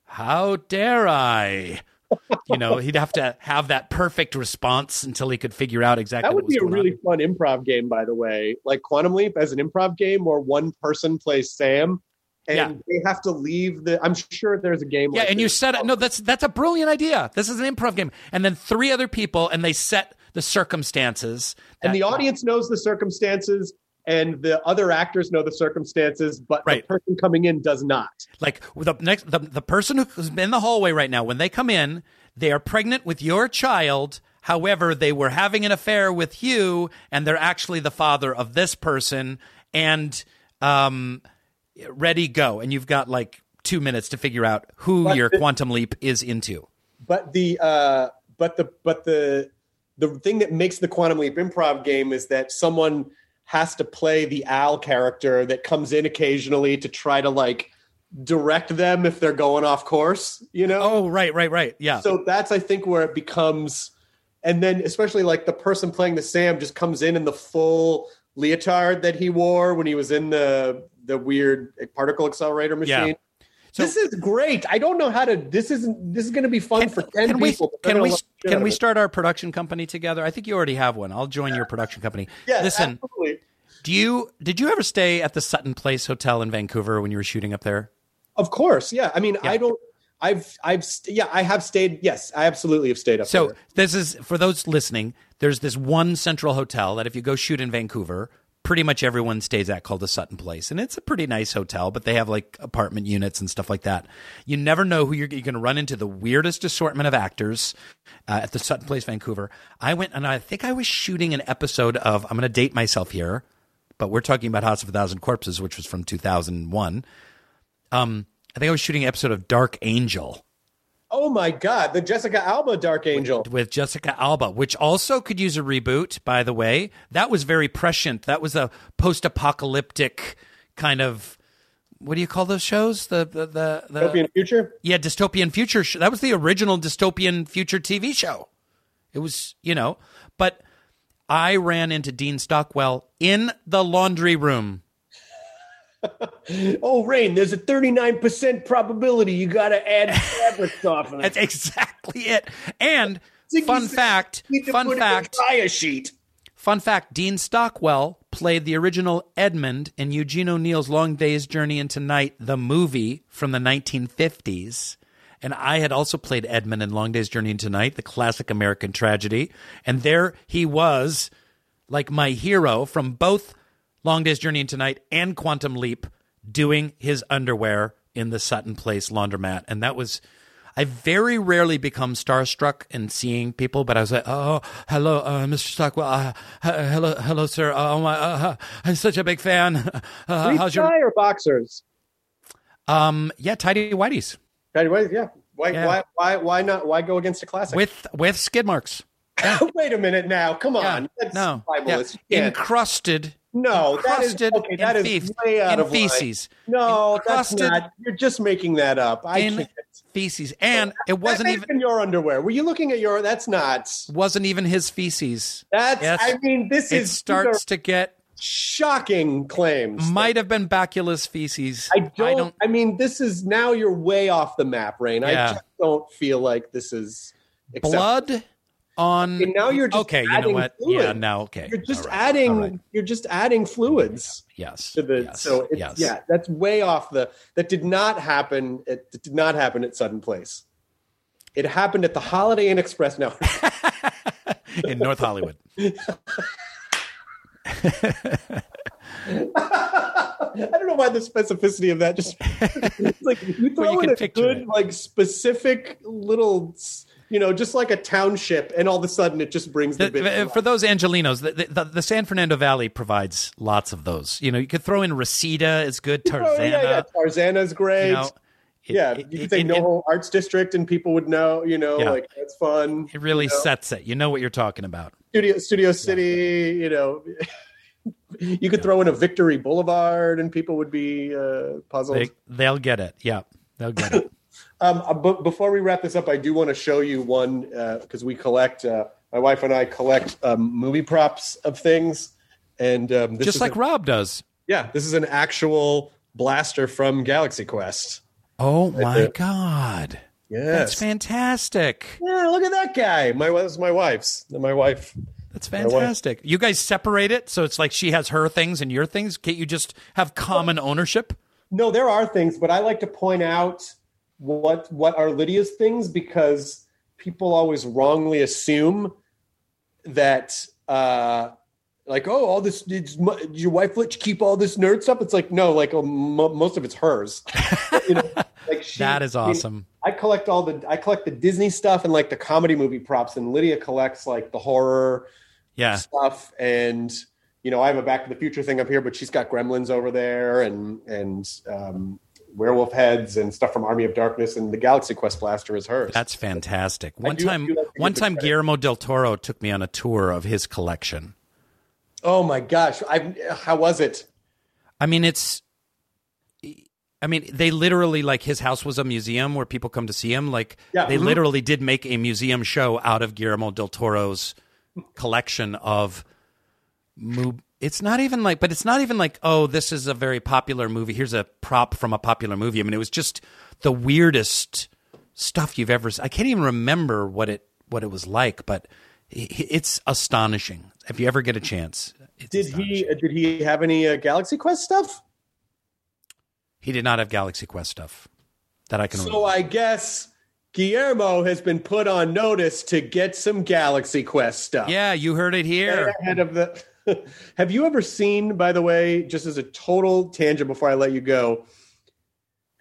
Speaker 3: how dare I you know he'd have to have that perfect response until he could figure out exactly
Speaker 1: That
Speaker 3: what
Speaker 1: would be a really
Speaker 3: on.
Speaker 1: fun improv game, by the way. Like Quantum Leap as an improv game where one person plays Sam and
Speaker 3: Yeah.
Speaker 1: they have to leave the. I'm sure there's a game.
Speaker 3: Yeah,
Speaker 1: like
Speaker 3: and you
Speaker 1: this.
Speaker 3: set it. No, that's that's a brilliant idea. This is an improv game, and then three other people, and they set the circumstances.
Speaker 1: and the audience knows the circumstances, and the other actors know the circumstances, but
Speaker 3: Right.
Speaker 1: the person coming in does not.
Speaker 3: like the next the, the person who's in the hallway right now when they come in they are pregnant with your child however they were having an affair with you and they're actually the father of this person and um ready go and you've got like two minutes to figure out who
Speaker 1: But
Speaker 3: your
Speaker 1: the-
Speaker 3: quantum leap is into
Speaker 1: But the uh, but the but the the thing that makes the Quantum Leap improv game is that someone has to play the Al character that comes in occasionally to try to like direct them if they're going off course. You know.
Speaker 3: oh right right right yeah
Speaker 1: So that's I think where it becomes, and then especially like the person playing the Sam just comes in in the full leotard that he wore when he was in the the weird particle accelerator machine.
Speaker 3: Yeah. So-
Speaker 1: this is great. I don't know how to. This isn't. This is going to be fun for ten
Speaker 3: can we
Speaker 1: people. they're
Speaker 3: can we
Speaker 1: love the shit
Speaker 3: can we start our production company together i think you already have one i'll join your production company
Speaker 1: Yeah.
Speaker 3: listen
Speaker 1: absolutely.
Speaker 3: Do you did you ever stay at the Sutton Place Hotel in Vancouver when you were shooting up there?
Speaker 1: Of course, yeah. I mean, I don't. I've, I've, st- yeah, I have stayed. Yes, I absolutely have stayed up
Speaker 3: So
Speaker 1: there.
Speaker 3: this is for those listening. There's this one central hotel that if you go shoot in Vancouver, pretty much everyone stays at called the Sutton Place, and it's a pretty nice hotel. But they have like apartment units and stuff like that. You never know who you're, you're going to run into. The weirdest assortment of actors uh, at the Sutton Place, Vancouver. I went and I think I was shooting an episode of. I'm going to date myself here, but we're talking about House of a Thousand Corpses, which was from 2001. Um, I think I was shooting an episode of Dark Angel.
Speaker 1: Oh my God, the Jessica Alba Dark Angel.
Speaker 3: with Jessica Alba, which also could use a reboot, by the way. That was very prescient. That was a post apocalyptic kind of what do you call those shows? The the the, the
Speaker 1: Dystopian future.
Speaker 3: yeah, dystopian future. That was the original dystopian future TV show. It was, you know, but I ran into Dean Stockwell in the laundry room.
Speaker 1: Oh, Rainn, there's a 39% probability you got to add fabric softener.
Speaker 3: That's exactly it. And fun fact,
Speaker 1: you need to
Speaker 3: fun
Speaker 1: put it in
Speaker 3: fact,
Speaker 1: sheet.
Speaker 3: Fun fact Dean Stockwell played the original Edmund in Eugene O'Neill's Long Day's Journey into Night, the movie from the 1950s. And I had also played Edmund in Long Day's Journey into Night, the classic American tragedy. And there he was, like my hero from both Long Day's Journey into Night and Quantum Leap, doing his underwear in the Sutton Place laundromat. And that was I very rarely become starstruck in seeing people, but I was like, oh, hello, uh, Mr. Stockwell. Uh, hello, hello, sir. Oh my, uh, I'm such a big fan.
Speaker 6: Uh, how's your
Speaker 1: or boxers?
Speaker 3: Um, yeah, tidy whiteys.
Speaker 1: Tidy whiteys, yeah. Why, yeah. why, why, why not? Why go against a classic
Speaker 3: with with skid marks?
Speaker 1: Yeah. Wait a minute now. Come on.
Speaker 3: Yeah. no. Yeah. Encrusted
Speaker 1: no, that is okay. That is
Speaker 3: feces,
Speaker 1: way out of
Speaker 3: feces.
Speaker 1: Line. No, that's not. You're just making that up. I can't.
Speaker 3: feces, and it wasn't
Speaker 1: even
Speaker 3: in
Speaker 1: your underwear. Were you looking at your? That's not.
Speaker 3: Wasn't even his feces.
Speaker 1: That's. Yes. I mean, this
Speaker 3: it
Speaker 1: is
Speaker 3: starts to get
Speaker 1: shocking claims.
Speaker 3: Might have been Bakula's feces.
Speaker 1: I don't, I don't. I mean, this is now you're way off the map, Rainn. Yeah. I just don't feel like this is
Speaker 3: acceptable. blood on
Speaker 1: and now you're just
Speaker 3: okay you know what fluid. yeah now okay
Speaker 1: you're just right. adding right. you're just adding fluids
Speaker 3: yes
Speaker 1: to the
Speaker 3: yes.
Speaker 1: so it's,
Speaker 3: yes.
Speaker 1: yeah that's way off the that did not happen it, it did not happen at Sutton Place it happened at the holiday inn express now
Speaker 3: in north hollywood
Speaker 1: I don't know why the specificity of that just like you throw well, you in a good it. like specific little you know, just like a township, and all of a sudden it just brings the,
Speaker 3: the for those Angelinos. The, the, the, San Fernando Valley provides lots of those. You know, you could throw in Reseda is good. Tarzana, oh, yeah, yeah.
Speaker 1: Tarzana's great. You know, it, yeah, you could say it, NoHo Arts District, and people would know. You know, yeah. like that's fun.
Speaker 3: It really
Speaker 1: you know?
Speaker 3: sets it. You know what you're talking about.
Speaker 1: Studio Studio City. You know. you could throw in a Victory Boulevard, and people would be uh, puzzled.
Speaker 3: They, they'll get it. Yeah, they'll get it.
Speaker 1: Um, uh, but before we wrap this up, I do want to show you one because uh, we collect. Uh, my wife and I collect um, movie props of things, and um,
Speaker 3: just like a, Rob does.
Speaker 1: Yeah, this is an actual blaster from Galaxy Quest.
Speaker 3: Oh my god!
Speaker 1: Yes,
Speaker 3: that's fantastic.
Speaker 1: Yeah, look at that guy. My was my wife's. My wife.
Speaker 3: That's fantastic. You guys separate it so it's like she has her things and your things. Can't you just have common ownership?
Speaker 1: No, there are things, but I like to point out what what are Lydia's things? Because people always wrongly assume that uh like oh all this did your wife let you keep all this nerd stuff? It's like no like um, most of it's hers.
Speaker 3: You know, like she, that is awesome
Speaker 1: I, mean, I collect all the i collect the disney stuff and like the comedy movie props and lydia collects like the horror
Speaker 3: yeah.
Speaker 1: stuff. And you know i have a back to the future thing up here but she's got gremlins over there and and um werewolf heads and stuff from Army of Darkness, and the Galaxy Quest blaster is hers.
Speaker 3: That's fantastic. One do, time, one time, Guillermo del Toro took me on a tour of his collection.
Speaker 1: Oh my gosh! I how was it?
Speaker 3: I mean, it's. I mean, they literally like his house was a museum where people come to see him. Like yeah. they mm-hmm. literally did make a museum show out of Guillermo del Toro's collection of it's not even like, but it's not even like, oh, this is a very popular movie. Here's a prop from a popular movie. I mean, it was just the weirdest stuff you've ever. I can't even remember what it what it was like, but it's astonishing. If you ever get a chance,
Speaker 1: did he did he have any uh, Galaxy Quest stuff?
Speaker 3: He did not have Galaxy Quest stuff that I can.
Speaker 1: So
Speaker 3: remember.
Speaker 1: I guess Guillermo has been put on notice to get some Galaxy Quest stuff.
Speaker 3: Yeah, you heard it here.
Speaker 1: Ahead of the Have you ever seen, by the way, just as a total tangent before I let you go,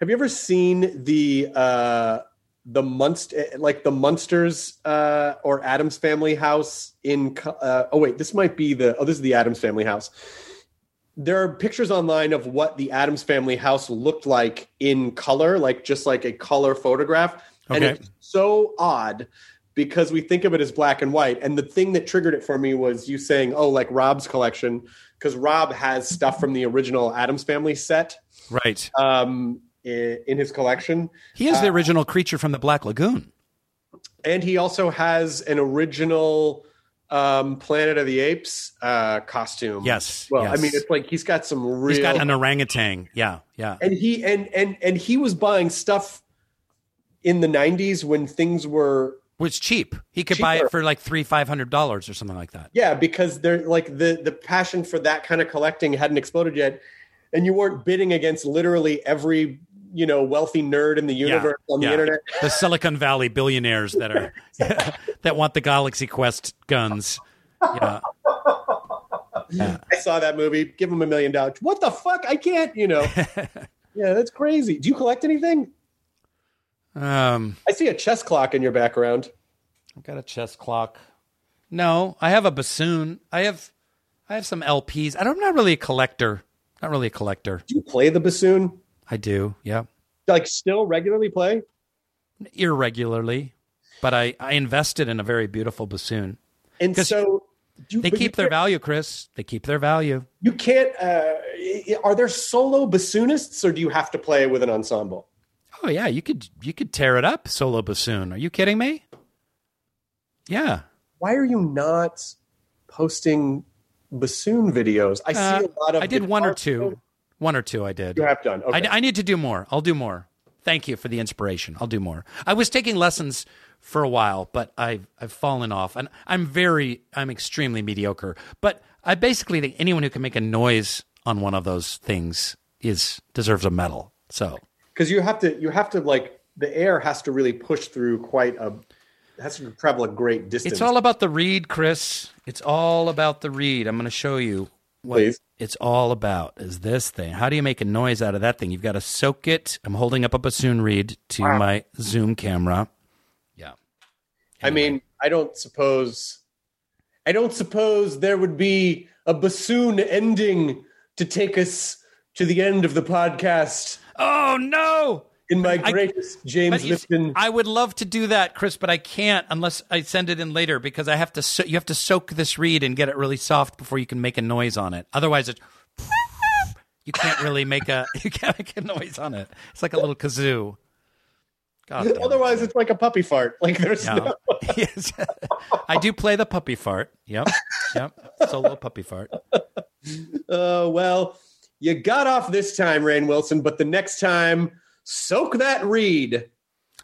Speaker 1: have you ever seen the uh the Munster like the Munsters uh or Addams family house in uh, oh wait, this might be the oh this is the Addams family house. There are pictures online of what the Addams family house looked like in color, like just like a color photograph. Okay. And it's so odd because we think of it as black and white. And the thing that triggered it for me was you saying, "Oh, like Rob's collection," because Rob has stuff from the original Addams Family set,
Speaker 3: right?
Speaker 1: Um, in, his collection,
Speaker 3: he has uh, the original creature from the Black Lagoon,
Speaker 1: and he also has an original um, Planet of the Apes uh, costume.
Speaker 3: Yes.
Speaker 1: Well,
Speaker 3: yes.
Speaker 1: I mean, it's like he's got some real.
Speaker 3: He's got an orangutan. Yeah, yeah.
Speaker 1: And he and and and he was buying stuff in the '90s when things were
Speaker 3: was cheap. He could buy it for like three, five hundred dollars or something like that.
Speaker 1: Yeah, because they're like the the passion for that kind of collecting hadn't exploded yet, and you weren't bidding against literally every you know wealthy nerd in the universe on the internet.
Speaker 3: The Silicon Valley billionaires that are that want the Galaxy Quest guns. Yeah.
Speaker 1: I saw that movie. Give him a million dollars. What the fuck? I can't. You know. yeah, that's crazy. Do you collect anything?
Speaker 3: Um,
Speaker 1: I see a chess clock in your background.
Speaker 3: I've got a chess clock. No, I have a bassoon. I have, I have some LPs. I don't, I'm not really a collector. Not really a collector.
Speaker 1: Do you play the bassoon?
Speaker 3: I do. Yeah,
Speaker 1: Like still regularly play?
Speaker 3: irregularly, but I I invested in a very beautiful bassoon.
Speaker 1: And so do you,
Speaker 3: They keep their value, Chris. They keep their value.
Speaker 1: You can't. Uh, are there solo bassoonists, or do you have to play with an ensemble?
Speaker 3: Oh yeah, you could you could tear it up solo bassoon. Are you kidding me? Yeah.
Speaker 1: Why are you not posting bassoon videos? I see
Speaker 3: Uh,
Speaker 1: a lot of.
Speaker 3: I did one or two. One or two I did.
Speaker 1: You have done. Okay.
Speaker 3: I, I need to do more. I'll do more. Thank you for the inspiration. I'll do more. I was taking lessons for a while, but I've I've fallen off, and I'm very I'm extremely mediocre. But I basically think anyone who can make a noise on one of those things is deserves a medal. So
Speaker 1: because you have to you have to like the air has to really push through quite a has to travel a great distance.
Speaker 3: it's all about the reed, Chris. It's all about the reed. I'm going to show you what
Speaker 1: Please.
Speaker 3: it's all about. Is this thing? How do you make a noise out of that thing? You've got to soak it. I'm holding up a bassoon reed to my Zoom camera. Yeah.
Speaker 1: I mean, I don't suppose I don't suppose there would be a bassoon ending to take us to the end of the podcast
Speaker 3: Oh no!
Speaker 1: in my
Speaker 3: I-
Speaker 1: greatest James
Speaker 3: see,
Speaker 1: Lipton.
Speaker 3: I would love to do that, Chris, but I can't unless I send it in later because I have to. So- you have to soak this reed and get it really soft before you can make a noise on it. Otherwise, it you can't really make a you can't make a noise on it. It's like a little kazoo. God damn it.
Speaker 1: Otherwise, it's like a puppy fart. Like there's
Speaker 3: Yeah.
Speaker 1: no.
Speaker 3: yes. I do play the puppy fart. Yep. Yep. Solo puppy fart.
Speaker 1: Uh, well, you got off this time, Rainn Wilson, but the next time, soak that reed.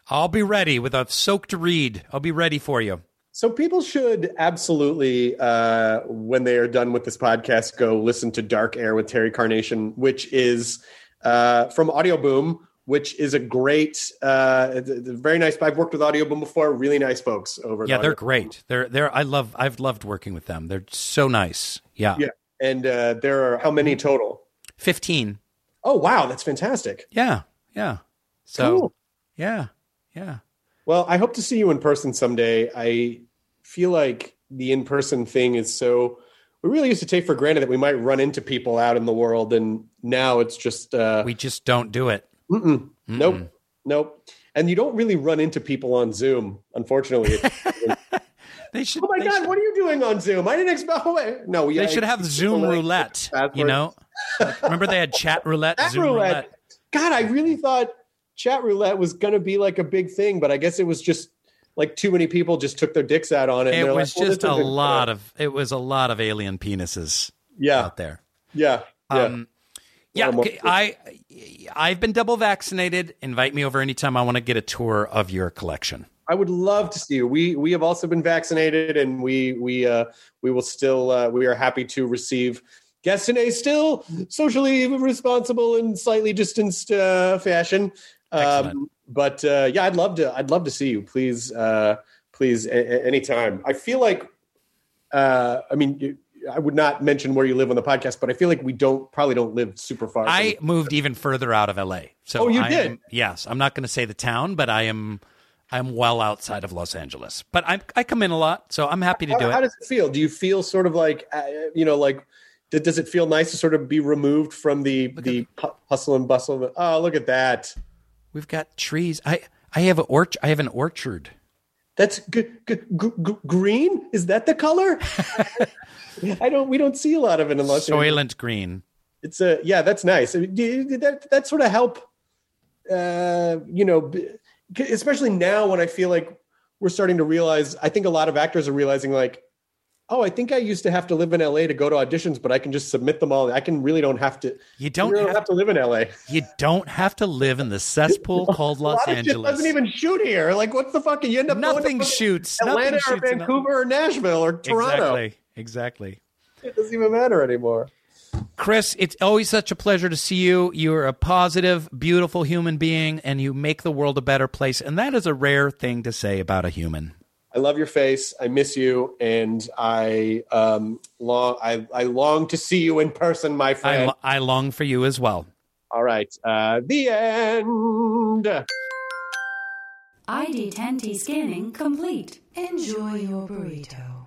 Speaker 3: I'll be ready with a soaked reed. I'll be ready for you.
Speaker 1: So people should absolutely, uh, when they are done with this podcast, go listen to Dark Air with Terry Carnation, which is uh, from Audioboom, which is a great, uh, very nice. I've worked with Audioboom before. Really nice folks over.
Speaker 3: Yeah, they're
Speaker 1: Audio Boom.
Speaker 3: great. They're they're I love I've loved working with them. They're so nice. Yeah.
Speaker 1: Yeah, and uh, there are how many total?
Speaker 3: 15.
Speaker 1: Oh wow, that's fantastic.
Speaker 3: Yeah. Yeah. So,
Speaker 1: Cool.
Speaker 3: yeah. Yeah.
Speaker 1: Well, I hope to see you in person someday. I feel like the in person thing is so. We really used to take for granted that we might run into people out in the world, and now it's just uh,
Speaker 3: We just don't do it.
Speaker 1: mm-mm, nope, nope. And you don't really run into people on Zoom, unfortunately.
Speaker 3: They should
Speaker 1: oh my god,
Speaker 3: should,
Speaker 1: what are you doing on Zoom? I didn't expect. Oh, wait. no, yeah,
Speaker 3: they should have Zoom roulette, you know? Remember they had chat roulette,
Speaker 1: Chat
Speaker 3: Zoom
Speaker 1: roulette.
Speaker 3: roulette.
Speaker 1: God, I really thought chat roulette was going to be like a big thing, but I guess it was just like too many people just took their dicks out on it.
Speaker 3: It was
Speaker 1: like, well,
Speaker 3: just a lot of it was a lot of alien penises
Speaker 1: yeah,
Speaker 3: out there.
Speaker 1: yeah, yeah.
Speaker 3: Um, yeah, okay, I I've been double vaccinated. Invite me over anytime I want to get a tour of your collection.
Speaker 1: I would love to see you. We we have also been vaccinated, and we we uh, we will still uh, we are happy to receive guests in a still socially responsible and slightly distanced uh, fashion. Um, but uh, yeah, I'd love to. I'd love to see you. Please, uh, please, a- a- anytime. I feel like, uh, I mean, you, I would not mention where you live on the podcast, but I feel like we don't probably don't live super far.
Speaker 3: I moved even further out of LA. So
Speaker 1: Oh, you
Speaker 3: I
Speaker 1: did?
Speaker 3: am- yes, I'm not going to say the town, but I am I'm well outside of Los Angeles. But I I come in a lot, so I'm happy to
Speaker 1: how,
Speaker 3: do it.
Speaker 1: how does it feel? Do you feel sort of like, uh, you know, like, does it feel nice to sort of be removed from the the pu- hustle and bustle? Oh, look at that!
Speaker 3: We've got trees. I I have an orchard. I have an orchard.
Speaker 1: That's g- g- g- green. Is that the color? I don't. We don't see a lot of it in Los Angeles.
Speaker 3: Soylent Green.
Speaker 1: It's a yeah. That's nice. I mean, Did that that sort of help? Uh, you know, b- especially now when I feel like we're starting to realize. I think a lot of actors are realizing like oh, I think I used to have to live in LA to go to auditions, but I can just submit them all. I can really don't have to.
Speaker 3: You don't,
Speaker 1: really
Speaker 3: have,
Speaker 1: have, to live in LA.
Speaker 3: You don't have to live in the cesspool called Los Angeles.
Speaker 1: It doesn't even shoot here. Like, what's the fucking? You end up
Speaker 3: nothing shoots.
Speaker 1: Atlanta
Speaker 3: nothing
Speaker 1: or
Speaker 3: shoots
Speaker 1: Vancouver or Nashville or Toronto.
Speaker 3: Exactly. Exactly.
Speaker 1: It doesn't even matter anymore.
Speaker 3: Chris, it's always such a pleasure to see you. You're a positive, beautiful human being, and you make the world a better place. And that is a rare thing to say about a human.
Speaker 1: I love your face. I miss you, and I um, long I, I long to see you in person, my friend.
Speaker 3: I, I long for you as well.
Speaker 1: All right, uh, the end.
Speaker 2: ID10T scanning complete. Enjoy your burrito.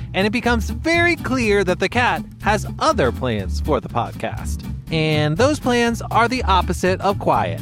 Speaker 7: and it becomes very clear that the cat has other plans for the podcast. And those plans are the opposite of quiet.